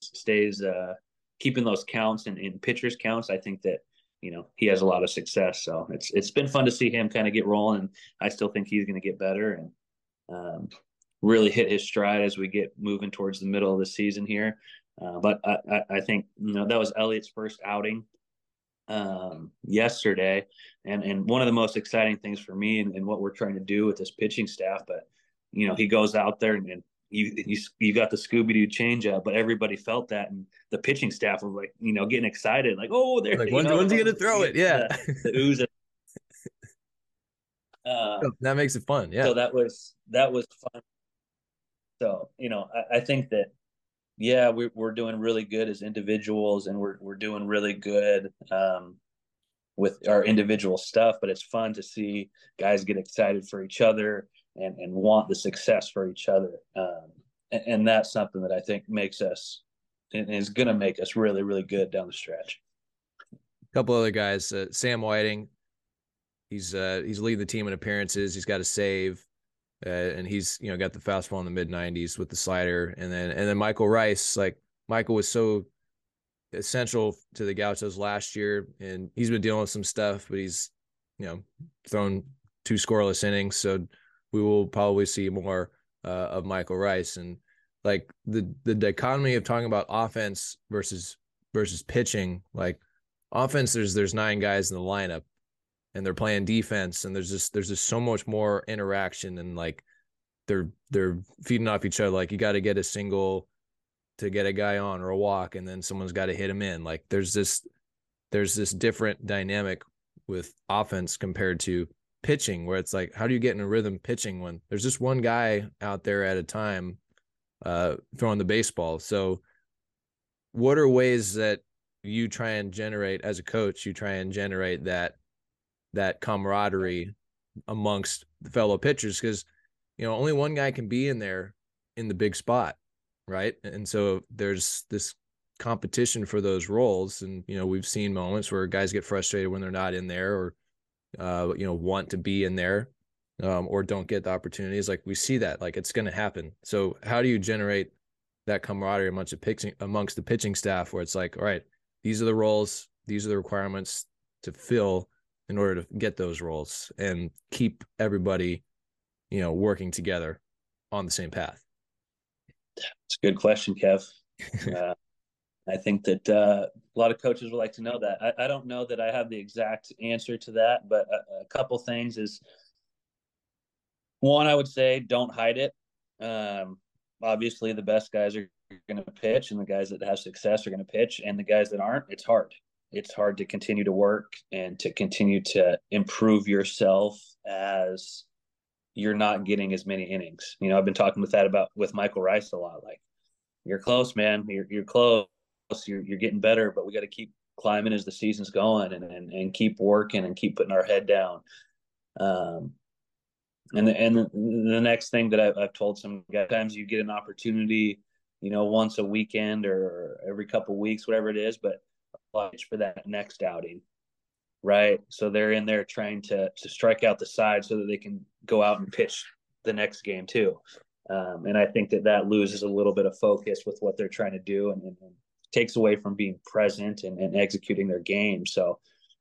stays uh, keeping those counts and in pitchers counts. I think that you know he has a lot of success. So it's it's been fun to see him kind of get rolling, and I still think he's going to get better. And um, really hit his stride as we get moving towards the middle of the season here. Uh, but I, I, think you know that was Elliott's first outing um, yesterday, and and one of the most exciting things for me and, and, what we're trying to do with this pitching staff. But you know he goes out there and, and you, you you got the Scooby Doo changeup, but everybody felt that, and the pitching staff was like you know getting excited, like oh they're like when's, when's he gonna throw it? Yeah, the, the ooze. *laughs* Uh, that makes it fun. Yeah. So that was that was fun so, you know, I, I think that, yeah, we, we're doing really good as individuals and we're, we're doing really good um, with our individual stuff, but it's fun to see guys get excited for each other and, and want the success for each other. Um, and, and that's something that I think makes us and is going to make us really, really good down the stretch. A couple other guys, uh, Sam Whiting, he's uh, he's leading the team in appearances. He's got a save. Uh, and he's you know got the fastball in the mid 90s with the slider, and then and then Michael Rice, like Michael was so essential to the Gauchos last year, and he's been dealing with some stuff, but he's you know thrown two scoreless innings, so we will probably see more uh, of Michael Rice, and like the the dichotomy of talking about offense versus versus pitching, like offense, there's there's nine guys in the lineup, and they're playing defense and there's just there's just so much more interaction and like they're they're feeding off each other like you got to get a single to get a guy on or a walk and then someone's got to hit him in. Like there's this there's this different dynamic with offense compared to pitching where it's like how do you get in a rhythm pitching when there's just one guy out there at a time uh throwing the baseball? So what are ways that you try and generate as a coach you try and generate that that camaraderie amongst the fellow pitchers because you know only one guy can be in there in the big spot, right? And so there's this competition for those roles, and you know we've seen moments where guys get frustrated when they're not in there, or uh, you know want to be in there, um, or don't get the opportunities. Like we see that, like it's going to happen. So how do you generate that camaraderie amongst the pitching amongst the pitching staff, where it's like, all right, these are the roles, these are the requirements to fill in order to get those roles and keep everybody, you know, working together on the same path? It's a good question, Kev. *laughs* uh, I think that uh, a lot of coaches would like to know that. I, I, don't know that I have the exact answer to that, but a, a couple things is one, I would say don't hide it. Um, obviously, the best guys are going to pitch, and the guys that have success are going to pitch, and the guys that aren't, it's hard. It's hard to continue to work and to continue to improve yourself as you're not getting as many innings. You know, I've been talking with that about with Michael Rice a lot. Like, you're close, man. You're you're close. You're you're getting better, but we got to keep climbing as the season's going and, and and keep working and keep putting our head down. Um, and the, and the, the next thing that I've, I've told some guys, times you get an opportunity, you know, once a weekend or every couple weeks, whatever it is, but for that next outing right? So they're in there trying to to strike out the side so that they can go out and pitch the next game too. Um, and I think that that loses a little bit of focus with what they're trying to do and, and, and takes away from being present and, and executing their game. So,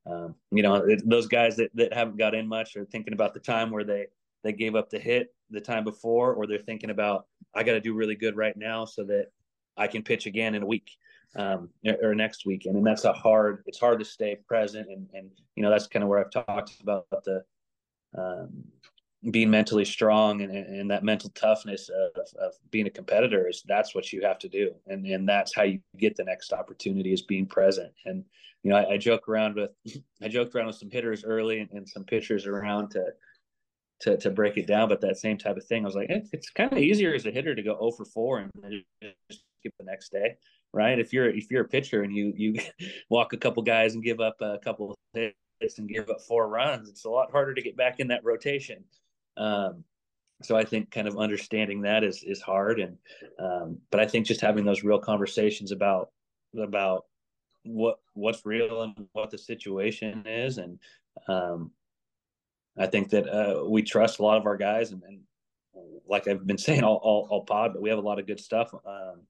um, you know, it, those guys that, that haven't got in much are thinking about the time where they, they gave up the hit the time before, or they're thinking about, I got to do really good right now so that I can pitch again in a week um, or next weekend. And that's a hard, it's hard to stay present. And, and, you know, that's kind of where I've talked about the, um, being mentally strong and, and that mental toughness of, of being a competitor is that's what you have to do. And, and that's how you get the next opportunity is being present. And, you know, I, I joke around with, I joked around with some hitters early and, and, some pitchers around to, to, to break it down, but that same type of thing, I was like, it's, it's kind of easier as a hitter to go 0 for 4 and just skip the next day right? If you're if you're a pitcher and you you *laughs* walk a couple guys and give up a couple hits and give up four runs, it's a lot harder to get back in that rotation. Um, so I think kind of understanding that is is hard, and um, but I think just having those real conversations about about what what's real and what the situation is, and um, I think that uh, we trust a lot of our guys, and, and like I've been saying all, all, all pod, but we have a lot of good stuff um,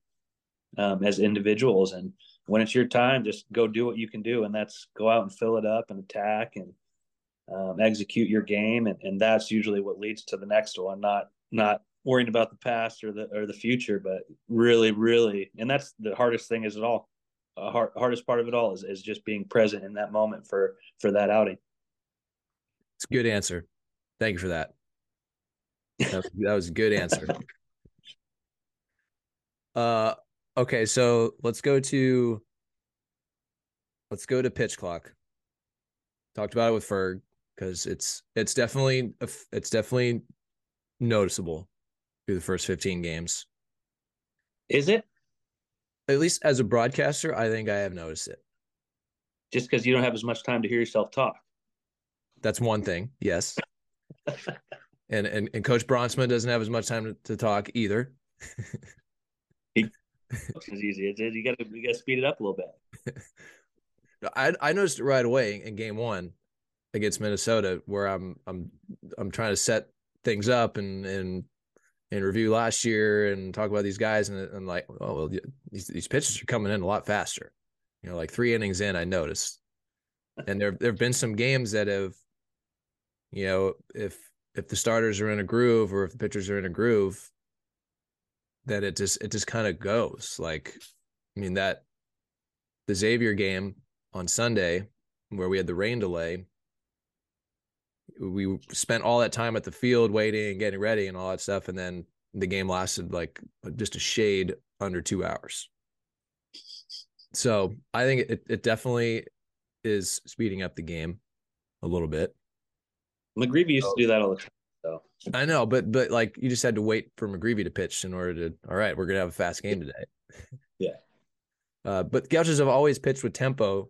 um, as individuals. And when it's your time, just go do what you can do, and that's go out and fill it up and attack and um, execute your game, and, and that's usually what leads to the next one. Not not worrying about the past or the or the future, but really, really, and that's the hardest thing is it all. Uh, hard, hardest part of it all is, is just being present in that moment for for that outing. It's a good answer. Thank you for that. That was, that was a good answer. *laughs* Uh, Okay, so let's go to let's go to pitch clock. Talked about it with Ferg because it's it's definitely it's definitely noticeable through the first 15 games. Is it? At least as a broadcaster, I think I have noticed it. Just because you don't have as much time to hear yourself talk. That's one thing, yes. *laughs* and, and and Coach Bronsma doesn't have as much time to, to talk either. It's easy. It's, you got to you got to speed it up a little bit. *laughs* I I noticed it right away in game one against Minnesota where I'm I'm I'm trying to set things up and and and review last year and talk about these guys and I'm like oh well these these pitches are coming in a lot faster. You know, like three innings in, I noticed, *laughs* and there there have been some games that have, you know, if if the starters are in a groove or if the pitchers are in a groove, that it just it just kind of goes. Like, I mean that the Xavier game on Sunday where we had the rain delay, we spent all that time at the field waiting and getting ready and all that stuff, and then the game lasted like just a shade under two hours. So I think it, it definitely is speeding up the game a little bit. McGreevy used to do that all the time. So I know, but but like you just had to wait for McGreevy to pitch in order to. All right, we're gonna have a fast game today. *laughs* yeah. Uh, but Gauchos have always pitched with tempo,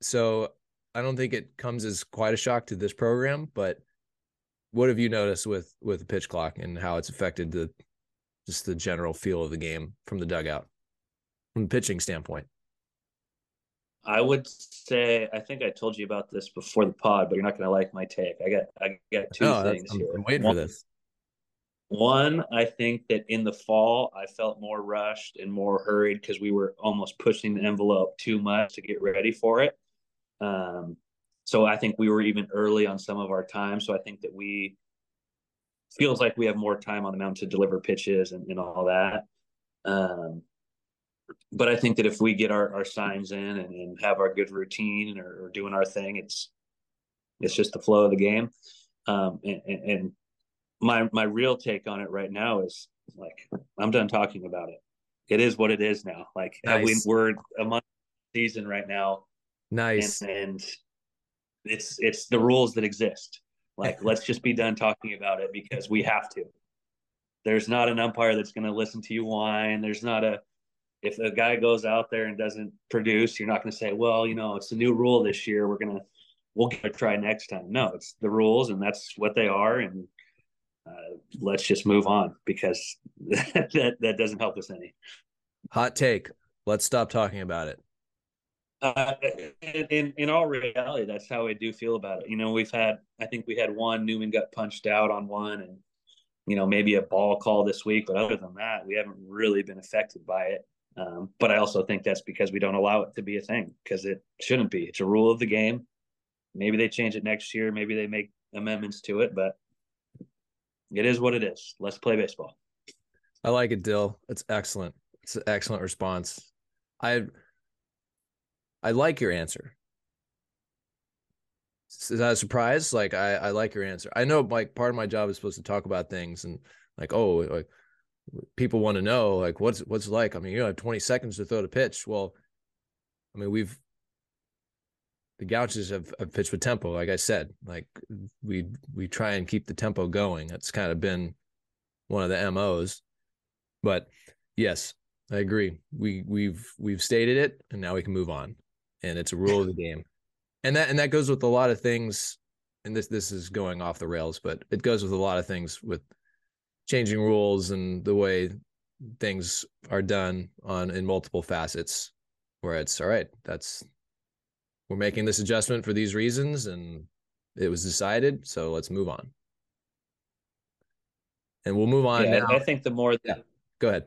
so I don't think it comes as quite a shock to this program. But what have you noticed with with the pitch clock and how it's affected the just the general feel of the game from the dugout from the pitching standpoint? I would say I think I told you about this before the pod, but you're not going to like my take. I got I got two No, things I'm, here. I'm waiting One- for this. One, I think that in the fall, I felt more rushed and more hurried because we were almost pushing the envelope too much to get ready for it. Um, so I think we were even early on some of our time. So I think that we feels like we have more time on the mound to deliver pitches and, and all that. Um, but I think that if we get our, our signs in and, and have our good routine or, or doing our thing, it's it's just the flow of the game. Um, and, and, and my my real take on it right now is like I'm done talking about it. It is what it is now. Like uh, we, we're a month season right now, Nice. and, and it's it's the rules that exist. Like *laughs* let's just be done talking about it because we have to. There's not an umpire that's going to listen to you whine. There's not a if a guy goes out there and doesn't produce, you're not going to say, well, you know, it's a new rule this year. We're gonna we'll give it a try next time. No, it's the rules, and that's what they are, and uh, let's just move on because *laughs* that that doesn't help us any. Hot take. Let's stop talking about it. Uh, in in all reality, that's how I do feel about it. You know, we've had I think we had one Newman got punched out on one, and you know maybe a ball call this week, but other than that, we haven't really been affected by it. Um, but I also think that's because we don't allow it to be a thing because it shouldn't be. It's a rule of the game. Maybe they change it next year. Maybe they make amendments to it, but it is what it is. Let's play baseball. I like it, Dill. It's excellent. It's an excellent response. I I like your answer. Is that a surprise? Like I, I like your answer. I know like part of my job is supposed to talk about things and like, oh, like people want to know like what's what's like. I mean, you have 20 seconds to throw the pitch. Well, I mean, we've the Gauchos have, have pitched with tempo, like I said. Like we we try and keep the tempo going. That's kind of been one of the MOs. But yes, I agree. We we've we've stated it and now we can move on. And it's a rule of the game. And that and that goes with a lot of things and this this is going off the rails, but it goes with a lot of things with changing rules and the way things are done on in multiple facets where it's all right, that's we're making this adjustment for these reasons and it was decided, so let's move on. And we'll move on Yeah, now. I think the more that Go ahead.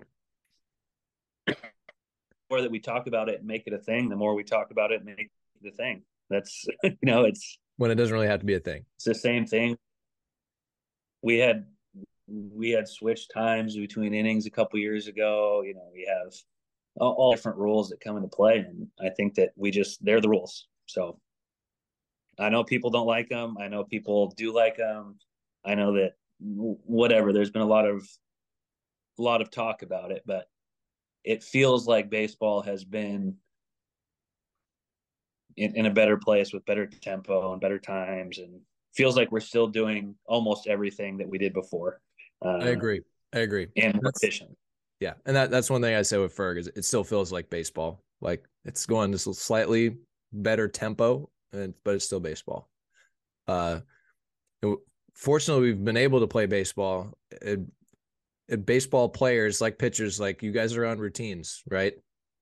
the more that we talk about it and make it a thing, the more we talk about it and make it a thing. That's *laughs* you know, it's When it doesn't really have to be a thing. it's the same thing. We had we had switched times between innings a couple years ago. You know, we have all, different rules that come into play, and I think that we just they're the rules. So I know people don't like them. I know people do like them. I know that whatever. There's been a lot of a lot of talk about it, but it feels like baseball has been in, in a better place with better tempo and better times and feels like we're still doing almost everything that we did before. Uh, I agree. I agree. And That's- efficient. Yeah, and that that's one thing I say with Ferg is it still feels like baseball. Like it's going a slightly better tempo, and but it's still baseball. Uh, and fortunately, we've been able to play baseball. It, it, baseball players like pitchers, like you guys are on routines, right?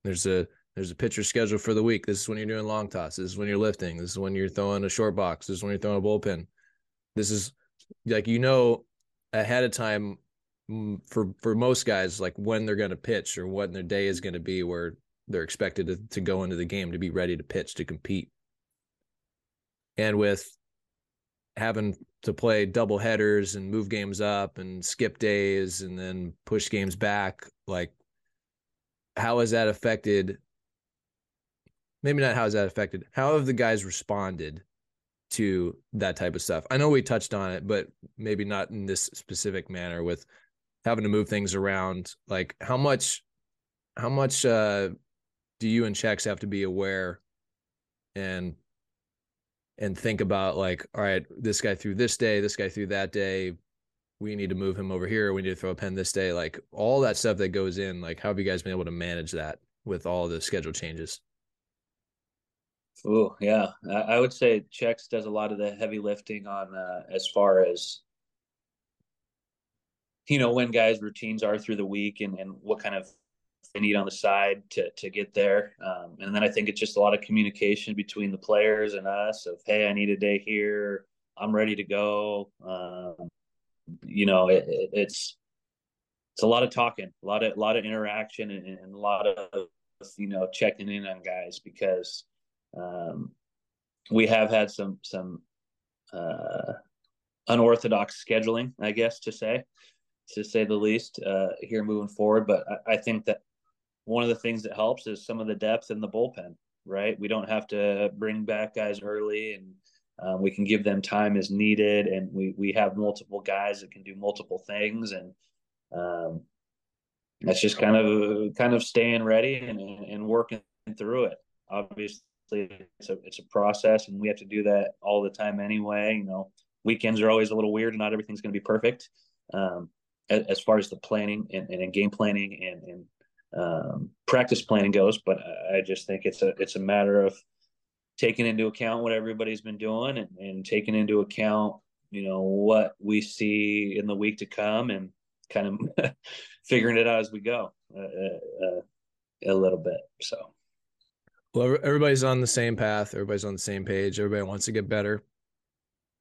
There's a there's a pitcher schedule for the week. This is when you're doing long toss. This is when you're lifting. This is when you're throwing a short box. This is when you're throwing a bullpen. This is like you know ahead of time mm, for for most guys like when they're going to pitch or what their day is going to be where they're expected to, to go into the game to be ready to pitch to compete. And with having to play double headers and move games up and skip days and then push games back like how has that affected maybe not how has that affected how have the guys responded to that type of stuff. I know we touched on it but maybe not in this specific manner with having to move things around. Like how much how much uh do you and checks have to be aware and and think about like all right this guy threw this day this guy threw that day. We need to move him over here. We need to throw a pen this day. Like all that stuff that goes in like how have you guys been able to manage that with all the schedule changes Oh yeah, I, would say Checks does a lot of the heavy lifting on uh, as far as you know, when guys' routines are through the week and, and what kind of they need on the side to to get there. Um, and then I think it's just a lot of communication between the players and us of, hey, I need a day here. I'm ready to go. Um, you know, it, it, it's it's a lot of talking, a lot of a lot of interaction, and, and a lot of you know checking in on guys because um, we have had some some uh, unorthodox scheduling, I guess to say, to say the least, uh, here moving forward. But I, I, think that one of the things that helps is some of the depth in the bullpen. Right, we don't have to bring back guys early, and um, we can give them time as needed, and we we have multiple guys that can do multiple things, and um, that's just kind of kind of staying ready and, and working through it. Obviously, it's a it's a process, and we have to do that all the time anyway. You know, weekends are always a little weird, and not everything's going to be perfect. Um, as, as, far as the planning and, and, and game planning and, and um, practice planning goes, but I just think it's a it's a matter of taking into account what everybody's been doing and, and taking into account you know what we see in the week to come and kind of *laughs* figuring it out as we go uh, uh, uh, a little bit. So, well, everybody's on the same path. Everybody's on the same page. Everybody wants to get better.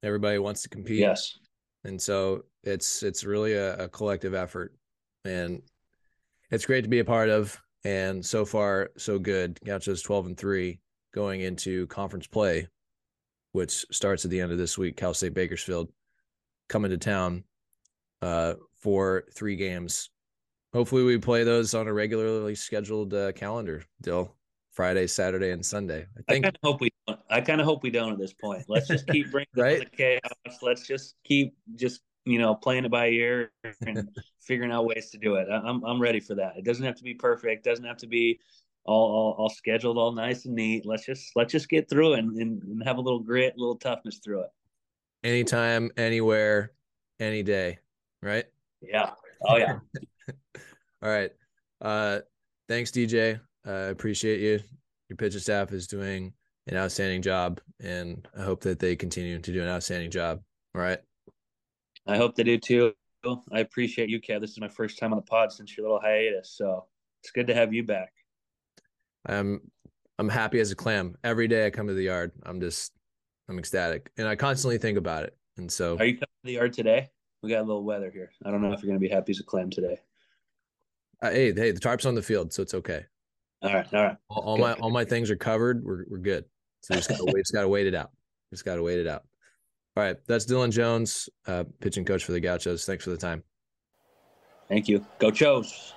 Everybody wants to compete. Yes. And so it's it's really a, a collective effort, and it's great to be a part of. And so far, so good. Gauchos twelve and three going into conference play, which starts at the end of this week. Cal State Bakersfield coming to town uh, for three games. Hopefully, we play those on a regularly scheduled uh, calendar. Dill Friday, Saturday, and Sunday. I think. I kind of hope we. Don't. I kind of hope we don't at this point. Let's just keep bringing *laughs* right? the chaos. Let's just keep just you know playing it by ear and *laughs* figuring out ways to do it. I'm I'm ready for that. It doesn't have to be perfect. Doesn't have to be all, all, all scheduled, all nice and neat. Let's just let's just get through and, and, and have a little grit, a little toughness through it. Anytime, anywhere, any day right? Yeah. Oh yeah. *laughs* All right. Uh, thanks, DJ. I uh, appreciate you. Your pitcher staff is doing an outstanding job, and I hope that they continue to do an outstanding job. All right. I hope they do too. I appreciate you, Kev. This is my first time on the pod since your little hiatus, so it's good to have you back. I'm I'm happy as a clam. Every day I come to the yard, I'm just I'm ecstatic, and I constantly think about it. And so, are you coming to the yard today? we got a little weather here. I don't know if you're going to be happy as a clam today. Uh, hey, hey, the tarp's on the field, so it's okay. All right, all right. All, all my all my things are covered. We're we're good. So we just gotta wait. Just gotta wait it out. Just gotta wait it out. All right, that's Dylan Jones, uh, pitching coach for the Gauchos. Thanks for the time. Thank you. Go Chos.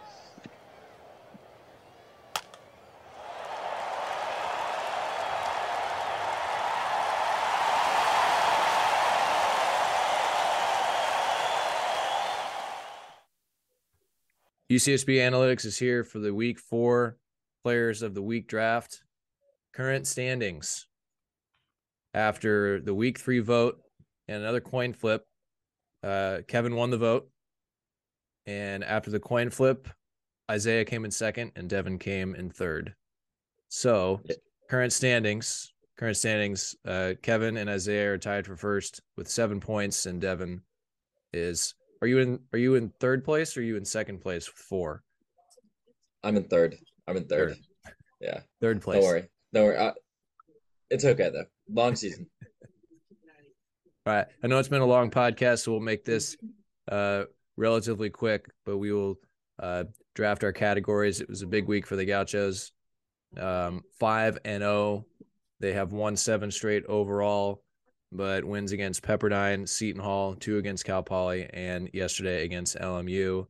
UCSB Analytics is here for the week four players of the week draft. Current standings after the week three vote and another coin flip. Uh, Kevin won the vote. And after the coin flip, Isaiah came in second and Devin came in third. So current standings, current standings, uh, Kevin and Isaiah are tied for first with seven points, and Devin is are you in are you in third place or are you in second place with four? I'm in third. I'm in third. third. Yeah. Third place. Don't worry. Don't worry. I, it's okay though. Long *laughs* season. All right. I know it's been a long podcast, so we'll make this uh relatively quick, but we will uh draft our categories. It was a big week for the Gauchos. Um five and oh. They have won seven straight overall but wins against Pepperdine, Seton Hall, two against Cal Poly, and yesterday against LMU.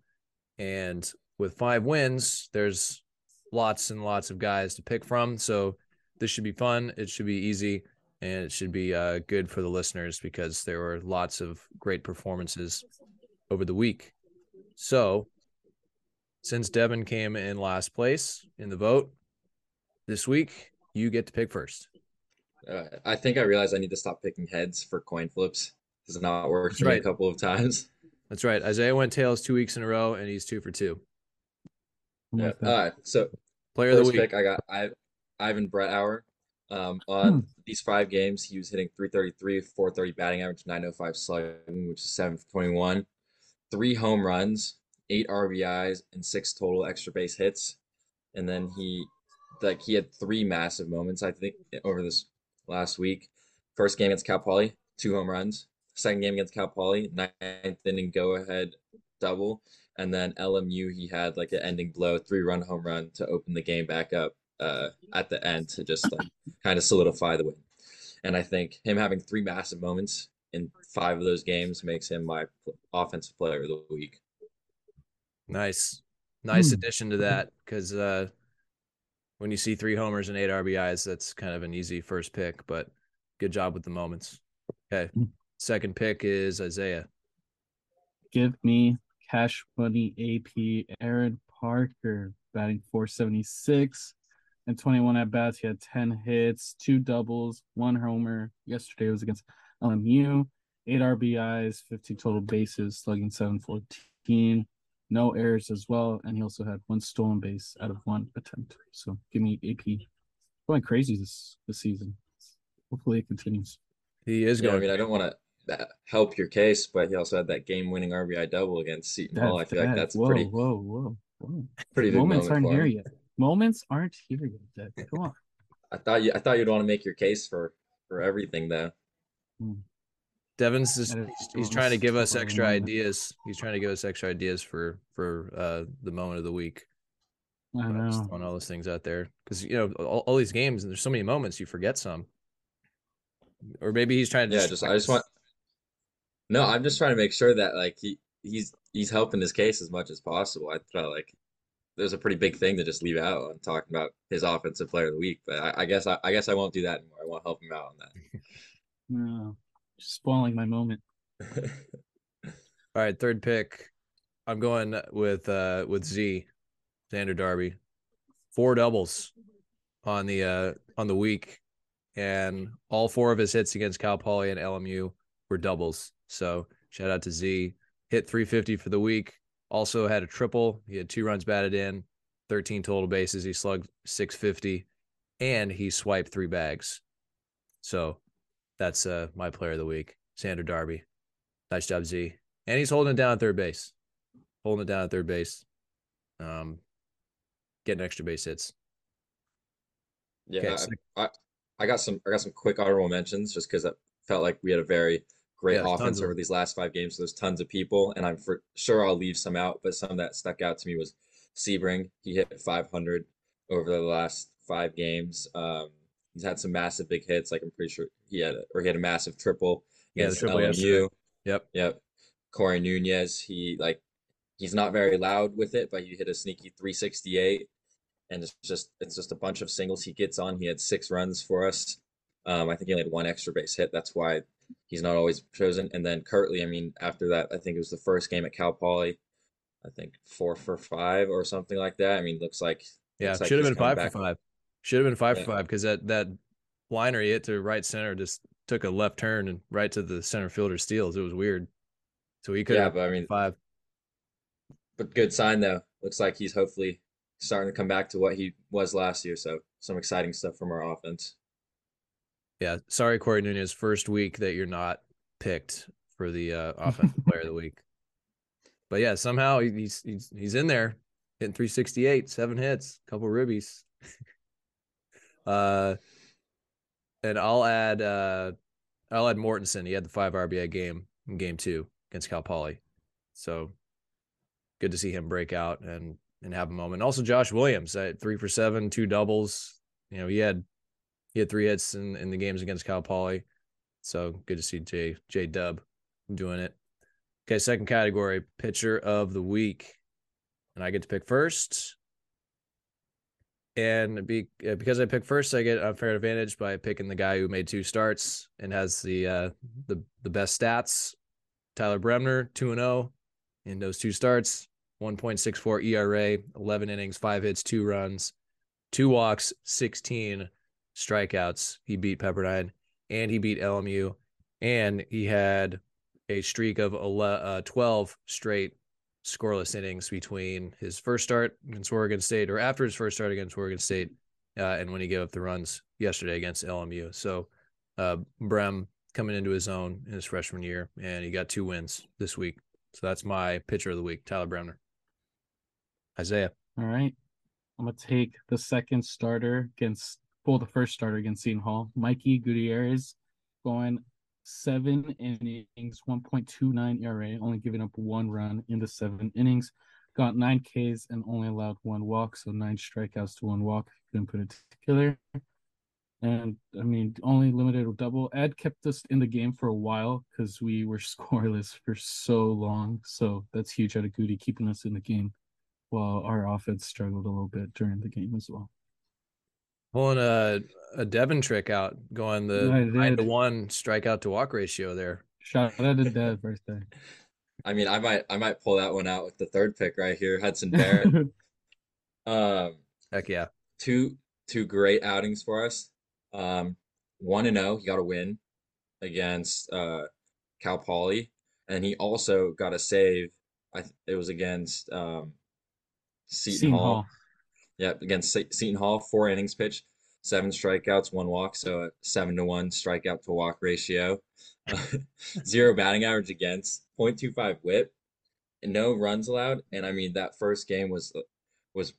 And with five wins, there's lots and lots of guys to pick from. So this should be fun. It should be easy, and it should be uh, good for the listeners because there were lots of great performances over the week. So since Devin came in last place in the vote this week, you get to pick first. Uh, I think I realized I need to stop picking heads for coin flips. This has not worked for right. me a couple of times. That's right. Isaiah went tails two weeks in a row, and he's two for two. Yeah. All right. So player of the week. Pick, I got I, Ivan Brethowr. Um, on hmm. these five games, he was hitting 333, 430 batting average, 905 slugging, which is 7 for 21. three home runs, eight RBIs, and six total extra base hits. And then he like he had three massive moments, I think, over this last week. First game against Cal Poly, two home runs. Second game against Cal Poly, ninth inning go ahead double. And then LMU, he had like an ending blow, three run home run to open the game back up uh, at the end to just like kind of solidify the win. And I think him having three massive moments in five of those games makes him my offensive player of the week. Nice, nice hmm. addition to that because uh, when you see three homers and eight RBIs, that's kind of an easy first pick. But good job with the moments. Okay, hmm. second pick is Isaiah. Give me cash money AP Aaron Parker batting 476 and 21 at bats. He had 10 hits, two doubles, one homer. Yesterday was against LMU, eight RBIs, 15 total bases, slugging 714, no errors as well. And he also had one stolen base out of one attempt. So give me AP. Going crazy this this season. Hopefully it continues. He is going. Yeah, I mean, I don't want to help your case, but he also had that game-winning RBI double against Seton Hall. I feel that, like that's whoa, pretty. Whoa, whoa, whoa! Pretty big moments moment aren't here yet. Moments aren't here yet. Come on. I thought you. I thought you'd want to make your case for for everything, though. Hmm. Devin's just he's, he's trying to give us extra ideas. He's trying to give us extra ideas for for uh the moment of the week. I know. Just throwing all those things out there because you know all, all, these games and there's so many moments you forget some. Or maybe he's trying to. Yeah, just I just want. No, I'm just trying to make sure that like he he's he's helping his case as much as possible. I felt like there's a pretty big thing to just leave out on talking about his offensive player of the week. But I, I guess I, I, guess I won't do that anymore. I won't help him out on that. *laughs* no, just spoiling my moment. *laughs* All right, third pick. I'm going with uh with Z, Xander Darby. Four doubles on the uh on the week, and all four of his hits against Cal Poly and LMU were doubles. So shout out to Z. Hit 350 for the week also had a triple. He had two runs batted in, 13 total bases. He slugged 650 and he swiped three bags. So that's uh, my player of the week, Xander Darby. Nice job, Z. And he's holding it down at third base. Holding it down at third base. Um, getting extra base hits. Yeah, okay, I, I, I, got some I got some quick honorable mentions just because I felt like we had a very great yeah, offense over these last five games. So there's tons of people, and I'm for sure I'll leave some out, but some that stuck out to me was Sebring. He hit 500 over the last five games. Um, he's had some massive big hits. Like I'm pretty sure he had, a, or he had a massive triple against yeah, triple LMU. Yep, yep. Corey Nunez. He like he's not very loud with it, but he hit a sneaky 368, and it's just it's just a bunch of singles he gets on. He had six runs for us. Um, I think he only had one extra base hit. That's why he's not always chosen. And then Kirtley, I mean, after that, I think it was the first game at Cal Poly. I think four for five or something like that. I mean, looks like yeah, looks should have been five for five. Should have been five yeah. for five because that that liner he hit to right center just took a left turn and right to the center fielder steals. It was weird. So he could yeah, but I mean five. But good sign though. Looks like he's hopefully starting to come back to what he was last year. So some exciting stuff from our offense. Yeah, sorry, Corey Nunez. First week that you're not picked for the uh, *laughs* offensive player of the week. But yeah, somehow he's he's he's in there, hitting 368, seven hits, couple ribbies. *laughs* uh, and I'll add uh, I'll add Mortensen. He had the five RBI game in game two against Cal Poly, so good to see him break out and and have a moment. Also, Josh Williams at three for seven, two doubles. You know, he had he had three hits in, in the games against Cal Poly. So good to see J J Dub doing it. Okay, second category, pitcher of the week. And I get to pick first. And be, uh, because I pick first, I get unfair advantage by picking the guy who made two starts and has the uh, the the best stats. Tyler Bremner, 2 0 in those two starts, 1.64 ERA, 11 innings, five hits, two runs, two walks, 16 strikeouts. He beat Pepperdine and he beat LMU, and he had a streak of 11, uh, 12 straight scoreless innings between his first start against Oregon State or after his first start against Oregon State uh, and when he gave up the runs yesterday against LMU. So uh, Brem coming into his own in his freshman year, and he got two wins this week. So that's my pitcher of the week, Tyler Bremner. Isaiah. All right. I'm gonna take the second starter against well, the first starter against Seton Hall, Mikey Gutierrez, going seven innings, 1.29 ERA, only giving up one run in the seven innings. Got nine Ks and only allowed one walk, so nine strikeouts to one walk. Couldn't put it together. And I mean, only limited double. Ed kept us in the game for a while because we were *laughs* scoreless for so long. So that's huge out of Goody keeping us in the game while our offense struggled a little bit during the game as well. Pulling a a Devin trick out, going the I nine to did. one strikeout to walk ratio there. Shout out to *laughs* Dev right there. I mean, I might I might pull that one out with the third pick right here, Hudson Barrett. *laughs* um, Heck yeah. two two great outings for us. Um, one and zero, he got a win against uh Cal Poly, and he also got a save. I th- it was against um Seton, Seton Hall. Hall. Yep, against Se- Seton Hall, four innings pitched, seven strikeouts, one walk, so a seven to one strikeout to walk ratio. *laughs* Zero batting average against, 0.25 whip, no runs allowed. And I mean that first game was was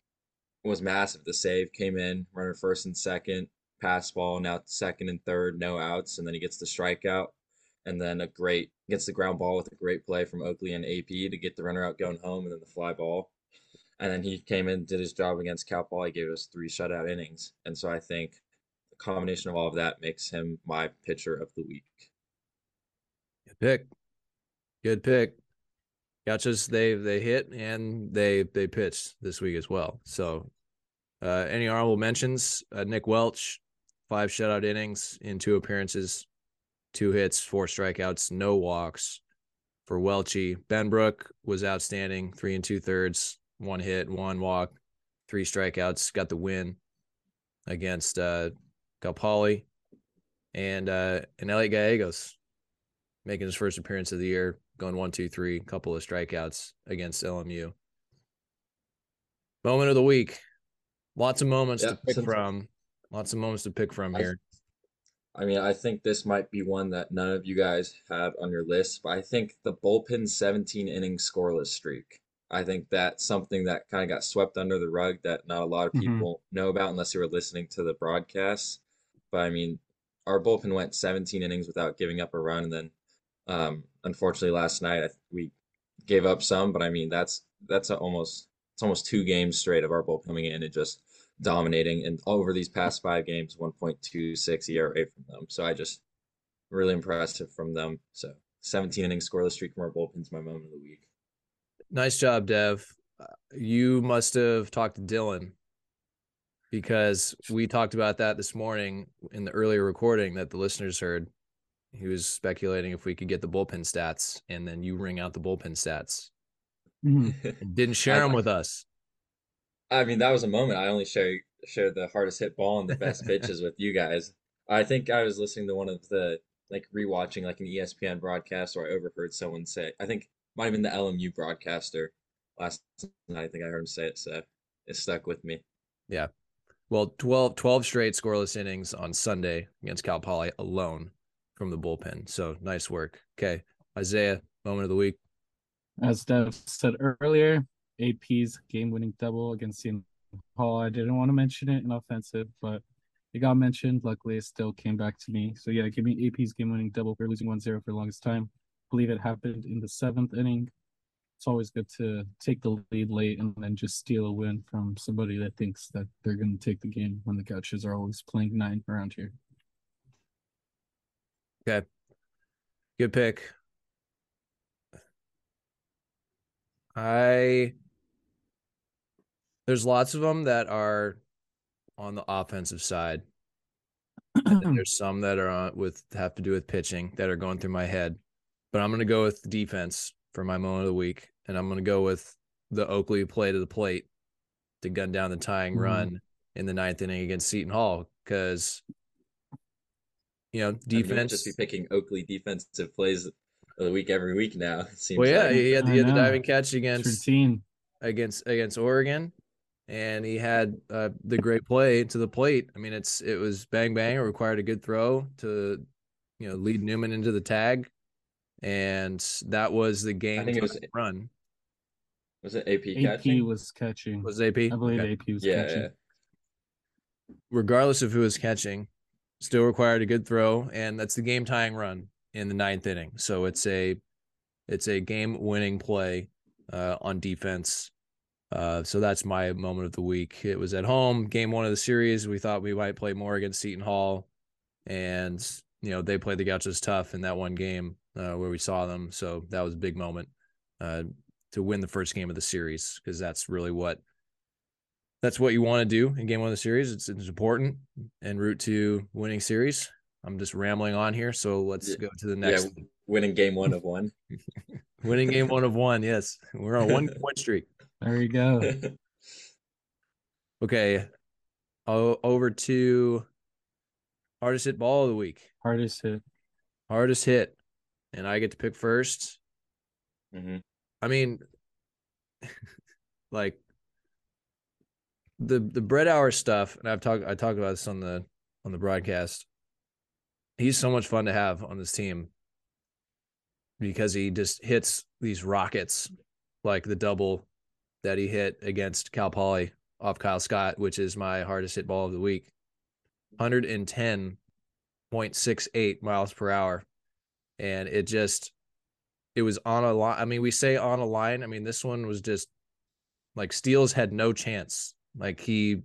was massive. The save came in, runner first and second, pass ball, now second and third, no outs, and then he gets the strikeout. And then a great gets the ground ball with a great play from Oakley and AP to get the runner out going home, and then the fly ball. And then he came in, did his job against Cal Poly, gave us three shutout innings. And so I think the combination of all of that makes him my pitcher of the week. Good pick. Good pick. Gauchos, they they hit and they they pitched this week as well. So uh any honorable mentions? Uh, Nick Welch, five shutout innings in two appearances, two hits, four strikeouts, no walks for Welchie. Benbrook was outstanding, three and two thirds, one hit, one walk, three strikeouts, got the win against uh Cal Poly. And uh and Elliot Gallegos making his first appearance of the year, going one, two, three, couple of strikeouts against LMU. Moment of the week. Lots of moments Yeah, to pick from. Lots of moments to pick from I- here. I mean, I think this might be one that none of you guys had on your list, but I think the bullpen 17 inning scoreless streak. I think that's something that kind of got swept under the rug that not a lot of Mhm. people know about unless they were listening to the broadcast. But I mean, our bullpen went 17 innings without giving up a run, and then um, unfortunately last night we gave up some. But I mean, that's that's a almost it's almost two games straight of our bullpen coming in and just dominating and over these past five games 1.26 ERA from them. So I just really impressive from them. So 17 innings scoreless streak from our bullpen's my moment of the week. Nice job, Dev. Uh, You must have talked to Dylan because we talked about that this morning in the earlier recording that the listeners heard. He was speculating if we could get the bullpen stats, and then you ring out the bullpen stats. Mhm. *laughs* Didn't share them with us. I mean, that was a moment. I only share shared the hardest hit ball and the best *laughs* pitches with you guys. I think I was listening to one of the like rewatching like an ESPN broadcast, or I overheard someone say. I think might have been the LMU broadcaster last night. I think I heard him say it, so it stuck with me. Yeah. Well, 12, 12 straight scoreless innings on Sunday against Cal Poly alone from the bullpen. So nice work. Okay. Isaiah, moment of the week. As Dev said earlier, AP's game winning double against Seton Hall. I didn't want to mention it in offensive, but it got mentioned. Luckily, it still came back to me. So, yeah, give me AP's game winning double for losing 1 0 for the longest time. Believe it happened in the seventh inning. It's always good to take the lead late and then just steal a win from somebody that thinks that they're going to take the game when the Gauchos are always playing nine around here. Okay. Good pick. I there's lots of them that are on the offensive side. And *clears throat* there's some that are on with have to do with pitching that are going through my head. But I'm gonna go with defense for my moment of the week, and I'm gonna go with the Oakley play to the plate to gun down the tying Mhm. run in the ninth inning against Seton Hall because you know I mean, defense. just be picking Oakley defensive plays of the week every week now. *laughs* It seems Well, yeah, like. he had, I he had the diving catch against routine. against against Oregon, and he had uh, the great play to the plate. I mean, it's it was bang bang. It required a good throw to, you know, lead Newman into the tag, and that was the game think it was- run. Was it AP, AP catching? was catching. Was it AP? I believe Okay. AP was yeah, catching. yeah. regardless of who was catching, still required a good throw, and that's the game tying run in the ninth inning. So it's a it's a game winning play uh, on defense. Uh, so that's my moment of the week. It was at home, game one of the series. We thought we might play more against Seton Hall, and you know they played the Gauchos tough in that one game uh, where we saw them. So that was a big moment uh, to win the first game of the series because that's really what that's what you want to do in game one of the series. It's, it's important and route to winning series. I'm just rambling on here, so let's Yeah. go to the next. Yeah, winning game one of one. *laughs* Winning game one of one. Yes, we're on one *laughs* point streak. There you go. *laughs* Okay, o- over to hardest hit ball of the week. Hardest hit. Hardest hit, and I get to pick first. hmm I mean, *laughs* like the the Brethowr stuff, and I've talked I talked about this on the on the broadcast. He's so much fun to have on this team because he just hits these rockets like the double that he hit against Cal Poly off Kyle Scott, which is my hardest hit ball of the week. 110.68 miles per hour. And it just it was on a line. I mean, we say on a line. I mean, this one was just like Steels had no chance. Like he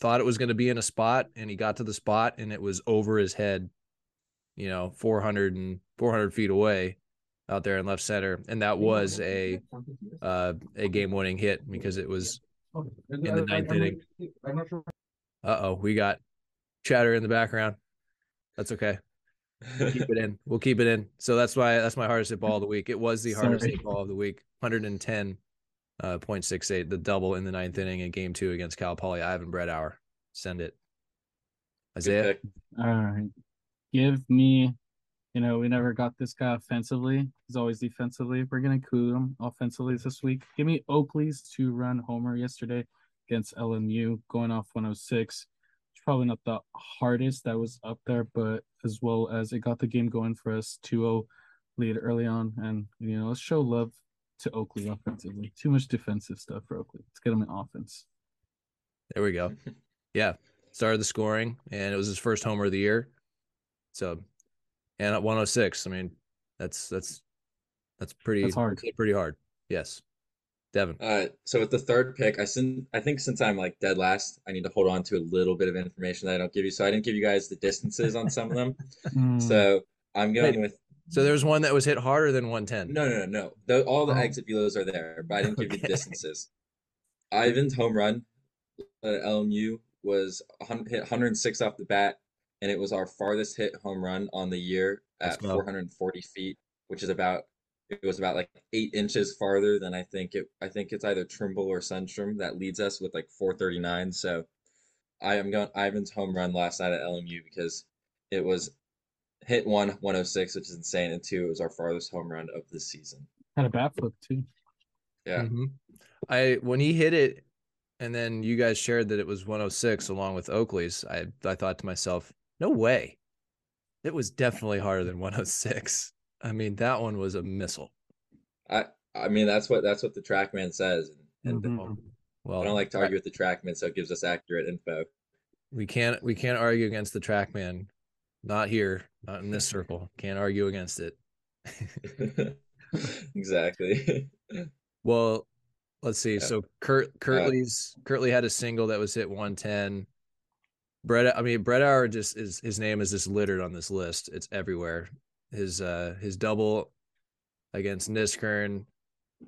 thought it was going to be in a spot and he got to the spot and it was over his head, you know, 400 and 400 feet away out there in left center. And that was a, uh, a game winning hit because it was in the ninth inning. Uh oh, we got chatter in the background. That's okay. Keep it in. We'll keep it in. So that's why that's my hardest hit ball of the week. It was the hardest Sorry. hit ball of the week. 110 uh 0.68, the double in the ninth inning in game two against Cal Poly. Ivan Brethowr. Send it. Isaiah. pick. All right. Give me, you know, we never got this guy offensively. He's always defensively. We're going to cool him offensively this week. Give me Oakley's two run homer yesterday against LMU going off 106. It's probably not the hardest that was up there, but as well as it got the game going for us 2 0 lead early on. And, you know, let's show love to Oakley offensively. Too much defensive stuff for Oakley. Let's get him in offense. There we go. *laughs* Yeah. Started the scoring and it was his first homer of the year. So and at 106. I mean, that's that's that's pretty That's hard. pretty hard. Yes. Devin. Uh, so with the third pick, I sin- I think since I'm like dead last, I need to hold on to a little bit of information that I don't give you. So I didn't give you guys the distances on some of them. *laughs* Mm. So I'm going Wait. with So there's one that was hit harder than 110. no, no, no, no. The, all the Oh. exit velos are there, but I didn't give you Okay. the distances. Ivan's home run at LMU was a hun- hit 106 off the bat, and it was our farthest hit home run on the year at 440 feet, which is about it was about like eight inches farther than I think it. I think it's either Trimble or Sundstrom that leads us with like 439. So I am going Ivan's home run last night at LMU because it was hit one 106, which is insane, and two it was our farthest home run of the season. Had a bat flip, too. Yeah. Mhm. I when he hit it, and then you guys shared that it was 106 along with Oakley's. I I thought to myself, no way, it was definitely harder than 106. I mean, that one was a missile. I I mean that's what that's what the TrackMan says, and, and Mhm. Well, I don't like to argue with the TrackMan, so it gives us accurate info. we can't we can't argue against the TrackMan. Not here, not in this circle. Can't argue against it. *laughs* exactly. *laughs* Well, let's see. Yeah. So Kurt Kirtley's Kirtley had a single that was hit 110. Brett, I mean Brethowr just is his name is just littered on this list. It's everywhere. His uh his double against Niskern.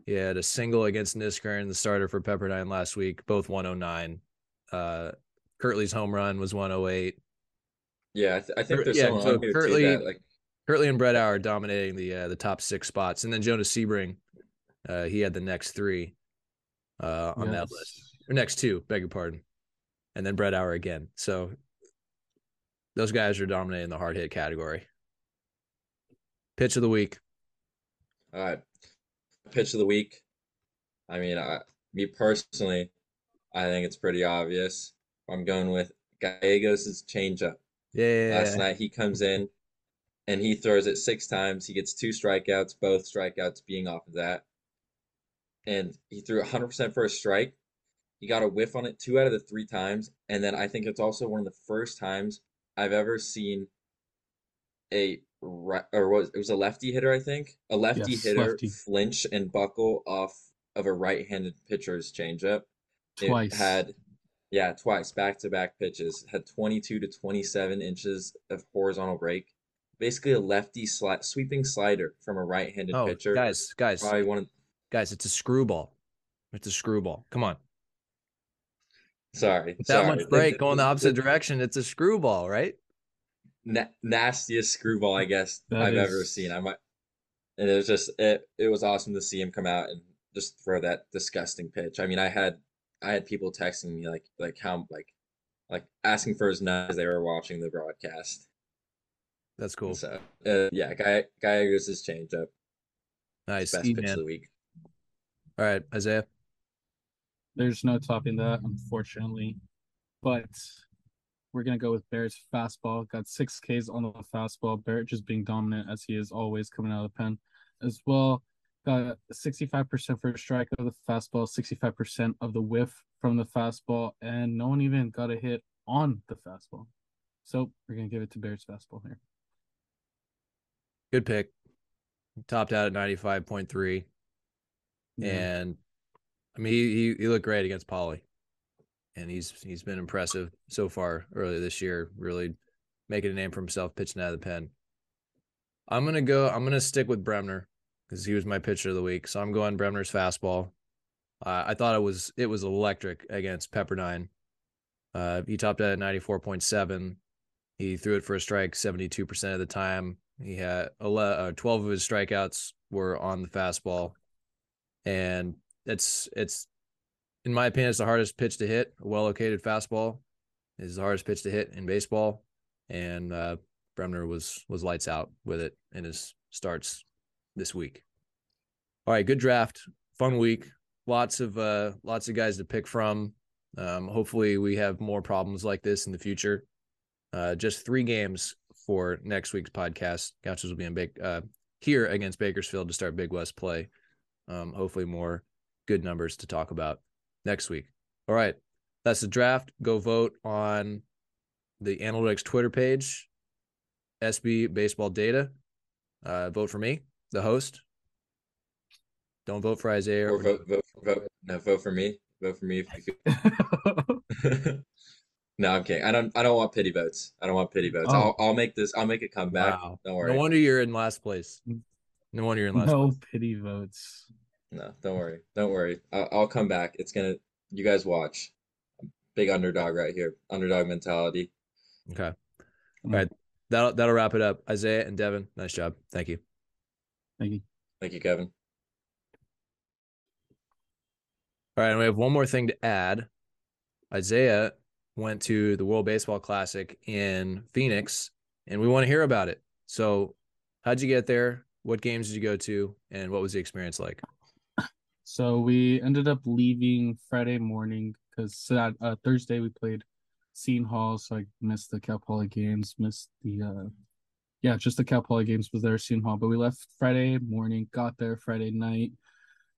He had a single against Niskern, the starter for Pepperdine last week, both 109. Uh Kirtley's home run was 108. Yeah, I, th- I think there's yeah, so Kirtley- that like Kirtley and Brethowr dominating the uh, the top six spots, and then Jonas Sebring, uh, he had the next three uh, on that list, or next two, beg your pardon, and then Brethowr again. So those guys are dominating the hard hit category. Pitch of the week. all right, pitch of the week. I mean, I, me personally, I think it's pretty obvious. I'm going with Gallegos' changeup. Yeah, Last night he comes in and he throws it six times. He gets two strikeouts, both strikeouts being off of that. And he threw 100% for a strike. He got a whiff on it two out of the three times. And then I think it's also one of the first times I've ever seen a right or was it was a lefty hitter, I think. A lefty Yes, hitter lefty. flinch and buckle off of a right-handed pitcher's changeup. Twice. It had yeah, twice, back-to-back pitches. Had 22 to 27 inches of horizontal break. Basically a lefty sli- sweeping slider from a right-handed Oh, pitcher. guys, guys, Probably one of guys, it's a screwball. It's a screwball. Come on. sorry. That sorry. much break *laughs* going the opposite direction, it's a screwball, right? Na- nastiest screwball I guess That I've ever seen. I might and it was just it it was awesome to see him come out and just throw that disgusting pitch. I mean, I had I had people texting me like like how like like asking for his nut as they were watching the broadcast. That's cool. So uh, yeah, guy Gallegos' changeup, Nice. best E, pitch man. of the week. All right, Isaiah. There's no topping that, unfortunately. But we're gonna go with Barrett's fastball. Got six Ks on the fastball. Barrett just being dominant as he is always coming out of the pen. As well, got 65% for a strike of the fastball, 65% of the whiff from the fastball, and no one even got a hit on the fastball. So we're gonna give it to Barrett's fastball here. Good pick. Topped out at 95.3. Yeah. And I mean, he, he, he looked great against Poly. And he's he's been impressive so far early this year, really making a name for himself pitching out of the pen. I'm gonna go, I'm gonna stick with Bremner because he was my pitcher of the week. So I'm going Bremner's fastball. Uh, I thought it was it was electric against Pepperdine. Uh, he topped out at 94.7. He threw it for a strike 72% of the time. He had 11, uh, 12 of his strikeouts were on the fastball. And it's it's in my opinion, it's the hardest pitch to hit. A well located fastball is the hardest pitch to hit in baseball. And uh, Bremner was was lights out with it in his starts this week. All right, good draft, fun week. Lots of uh lots of guys to pick from. Um, hopefully we have more problems like this in the future. Uh, just three games for next week's podcast. Gauchos will be in big uh, here against Bakersfield to start Big West play. Um, hopefully more good numbers to talk about next week. All right, that's the draft. Go vote on the Analytics Twitter page, SB Baseball Data. Uh, vote for me, the host. Don't vote for Isaiah. Or vote vote vote no vote for me. Vote for me if you *laughs* no, I'm kidding. I don't I don't want pity votes. I don't want pity votes. Oh. I'll I'll make this I'll make it come back. Wow. Don't worry. No wonder you're in last place. No wonder you're in last No place. pity votes. No, don't worry. Don't worry. I'll, I'll come back. It's gonna. You guys watch. Big underdog right here. Underdog mentality. Okay. All right. That'll that'll wrap it up. Isaiah and Devin, nice job. Thank you. Thank you. Thank you, Kevin. All right, and we have one more thing to add. Isaiah went to the World Baseball Classic in Phoenix, and we want to hear about it. So, how'd you get there? What games did you go to, and what was the experience like? So we ended up leaving Friday morning because uh, Thursday we played Seton Hall, so I missed the Cal Poly games, missed the uh, yeah, just the Cal Poly games was there Seton Hall. But we left Friday morning, got there Friday night.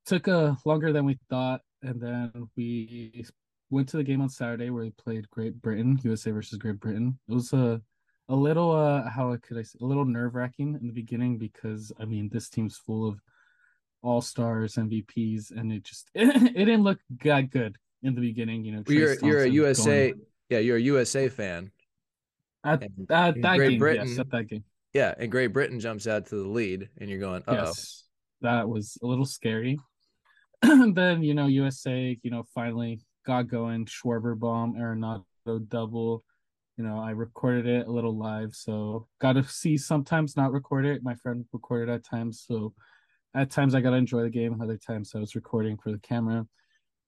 Took uh longer than we thought, and then we went to the game on Saturday where we played Great Britain, USA versus Great Britain. It was a a little uh how could I say a little nerve wracking in the beginning because I mean this team's full of all stars, MVPs, and it just *laughs* it, didn't look that good in the beginning. You know, Well, you're you're a USA, going- yeah, you're a USA fan. at, And at that Great game. Britain, yes, at that game. yeah, and Great Britain jumps out to the lead, and you're going, oh. Yes, that was a little scary. *clears throat* then you know USA, you know, finally got going. Schwarber bomb, Arenado double. You know, I recorded it a little live, so got to see sometimes not record it. My friend recorded at times, so at times I got to enjoy the game. Other times I was recording for the camera,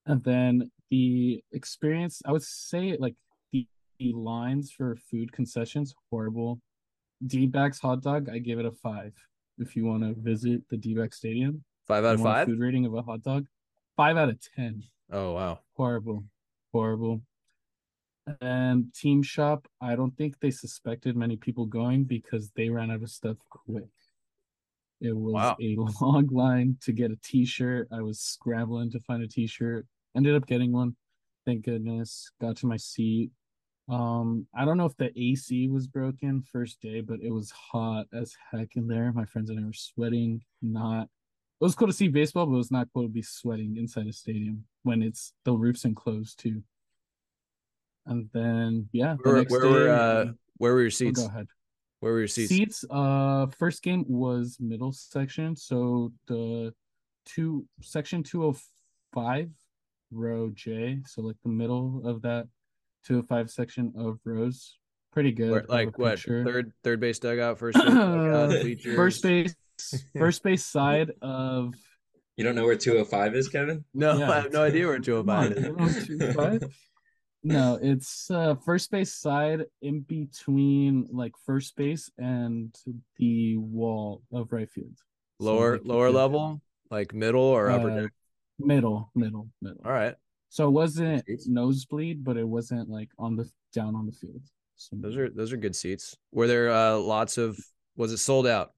and then the experience. I would say like the, the lines for food concessions horrible. D-backs hot dog, I give it a five. If you want to visit the D-back stadium, Five out of you want a five. Food rating of a hot dog, five out of ten. Oh wow. Horrible, horrible. And Team Shop, I don't think they suspected many people going because they ran out of stuff quick. It was Wow. a *laughs* long line to get a t-shirt. I was scrambling to find a t-shirt. Ended up getting one. Thank goodness. Got to my seat. Um, I don't know if the AC was broken first day, but it was hot as heck in there. My friends and I were sweating. Not it was cool to see baseball, but it was not cool to be sweating inside a stadium when it's the roof's enclosed too. And then yeah, the Where, next where day, were uh, where were your oh, seats? go ahead. Where were your seats? Seats. Uh, first game was middle section, so the two section two hundred five, row J. So like the middle of that two hundred five section of rows. Pretty good. Where- like what? picture. Third third base dugout, first base dugout, *laughs* first base, *laughs* first base side of. You don't know where 205 is, Kevin? No, Yeah, I have no idea where Joe Come on, Biden *laughs* No, it's uh, first base side in between like first base and the wall of right field. Lower you lower level, like middle or upper uh, deck. Middle, middle, middle. All right. So it wasn't nosebleed, but it wasn't like on the down on the field. So Those are those are good seats. Were there uh, lots of? Was it sold out?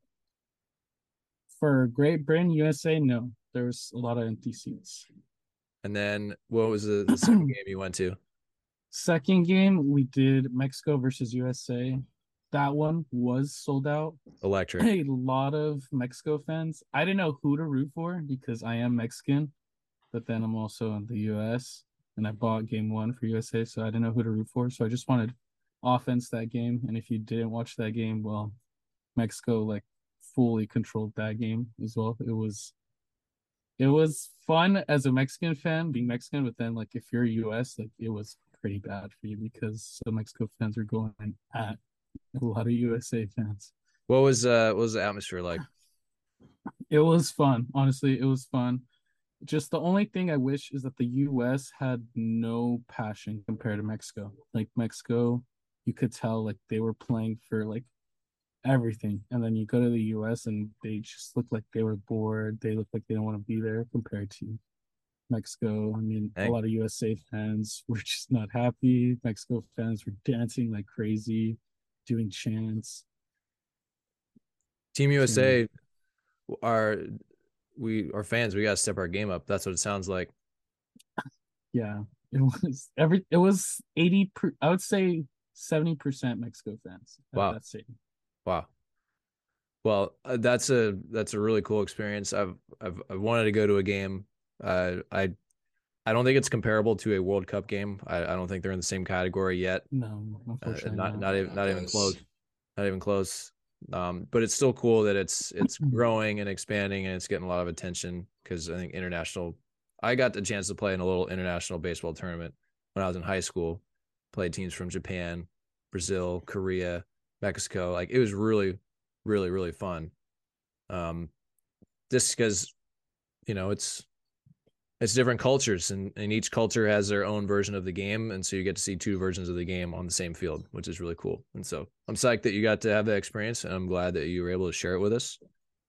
for Great Britain, USA, no, there was a lot of empty seats. And then what was the, the second *clears throat* game you went to? Second game, we did Mexico versus USA. That one was sold out. Electric. A lot of Mexico fans. I didn't know who to root for because I am Mexican, but then I'm also in the US and I bought game one for USA, so I didn't know who to root for. So I just wanted offense that game. And if you didn't watch that game, well, Mexico like fully controlled that game as well. It was it was fun as a Mexican fan being Mexican, but then like if you're US, like it was pretty bad for you because some Mexico fans were going at a lot of USA fans. What was uh what was the atmosphere like? It was fun. Honestly, it was fun. Just the only thing I wish is that the US had no passion compared to Mexico. Like Mexico, you could tell like they were playing for like everything. And then you go to the US and they just look like they were bored. They look like they don't want to be there compared to Mexico. I mean, a lot of USA fans *laughs* were just not happy. Mexico fans were dancing like crazy, doing chants. Team USA are we are fans. We gotta step our game up. That's what it sounds like. *laughs* Yeah, it was every. It was eighty. Per, I would say seventy percent Mexico fans. Wow. that stadium. Wow. Well, uh, that's a that's a really cool experience. I've I've I've wanted to go to a game. Uh, I I don't think it's comparable to a World Cup game. I, I don't think they're in the same category yet. No, Uh, not not. not even not even Close. close. Not even close. Um, but it's still cool that it's it's growing and expanding and it's getting a lot of attention because I think international. I got the chance to play in a little international baseball tournament when I was in high school. Played teams from Japan, Brazil, Korea, Mexico. Like it was really, really, really fun. Um, just because, you know, it's it's different cultures and, and each culture has their own version of the game and so you get to see two versions of the game on the same field which is really cool and so i'm psyched that you got to have that experience and i'm glad that you were able to share it with us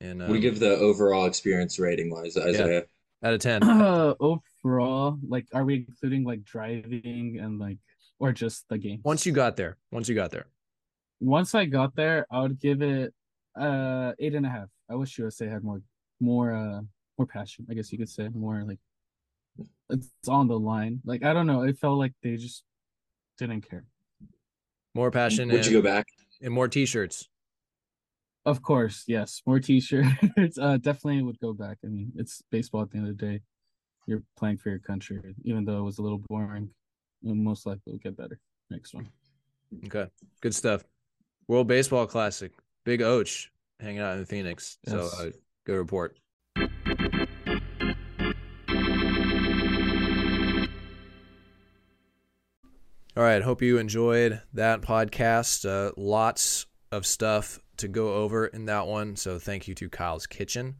and What do um, you give the overall experience rating wise, Isaiah? out of 10 Uh, overall, like, are we including like driving and like, or just the game? once you got there once you got there Once I got there, I would give it uh eight and a half. I wish USA had more, more, uh, more passion. I guess you could say more like it's on the line. Like I don't know, it felt like they just didn't care. more passion Would and, you go back? and more t-shirts Of course, yes, more t-shirts. *laughs* uh, definitely would go back. I mean, it's baseball at the end of the day. You're playing for your country, even though it was a little boring. It most likely will get better next one. okay good stuff world baseball classic big och hanging out in phoenix so uh, good report All right. Hope you enjoyed that podcast. Uh, lots of stuff to go over in that one. So thank you to Kyle's Kitchen.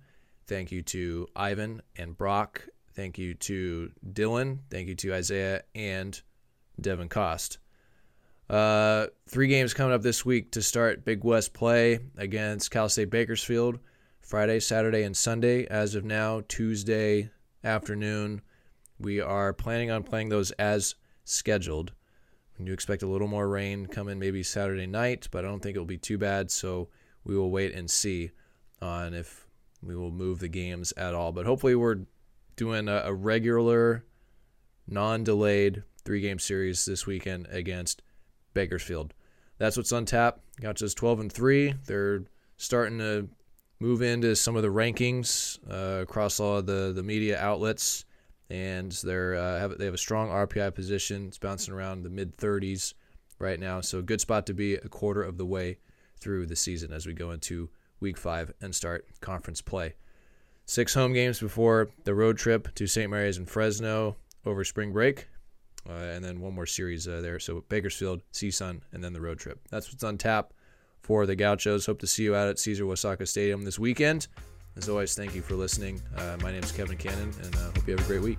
Thank you to Ivan and Broc. Thank you to Dylan. Thank you to Isaiah and Devin Cost. Uh, three games coming up this week to start Big West play against Cal State Bakersfield Friday, Saturday, and Sunday. As of now, Tuesday afternoon, we are planning on playing those as scheduled. We do expect a little more rain coming maybe Saturday night, but I don't think it'll be too bad. So we will wait and see on if we will move the games at all. But hopefully, we're doing a, a regular, non delayed three game series this weekend against Bakersfield. That's what's on tap. Gauchos 12 and 3. They're starting to move into some of the rankings uh, across all the, the media outlets. And they're uh, have, they have a strong RPI position. It's bouncing around the mid 30s right now. So, good spot to be a quarter of the way through the season as we go into week five and start conference play. Six home games before the road trip to St. Mary's and Fresno over spring break. Uh, and then one more series uh, there. So Bakersfield, CSUN, and then the road trip. That's what's on tap for the Gauchos. Hope to see you out at Caesar Uyesaka Stadium this weekend. As always, thank you for listening. Uh, my name is Kevin Cannon, and uh, hope you have a great week.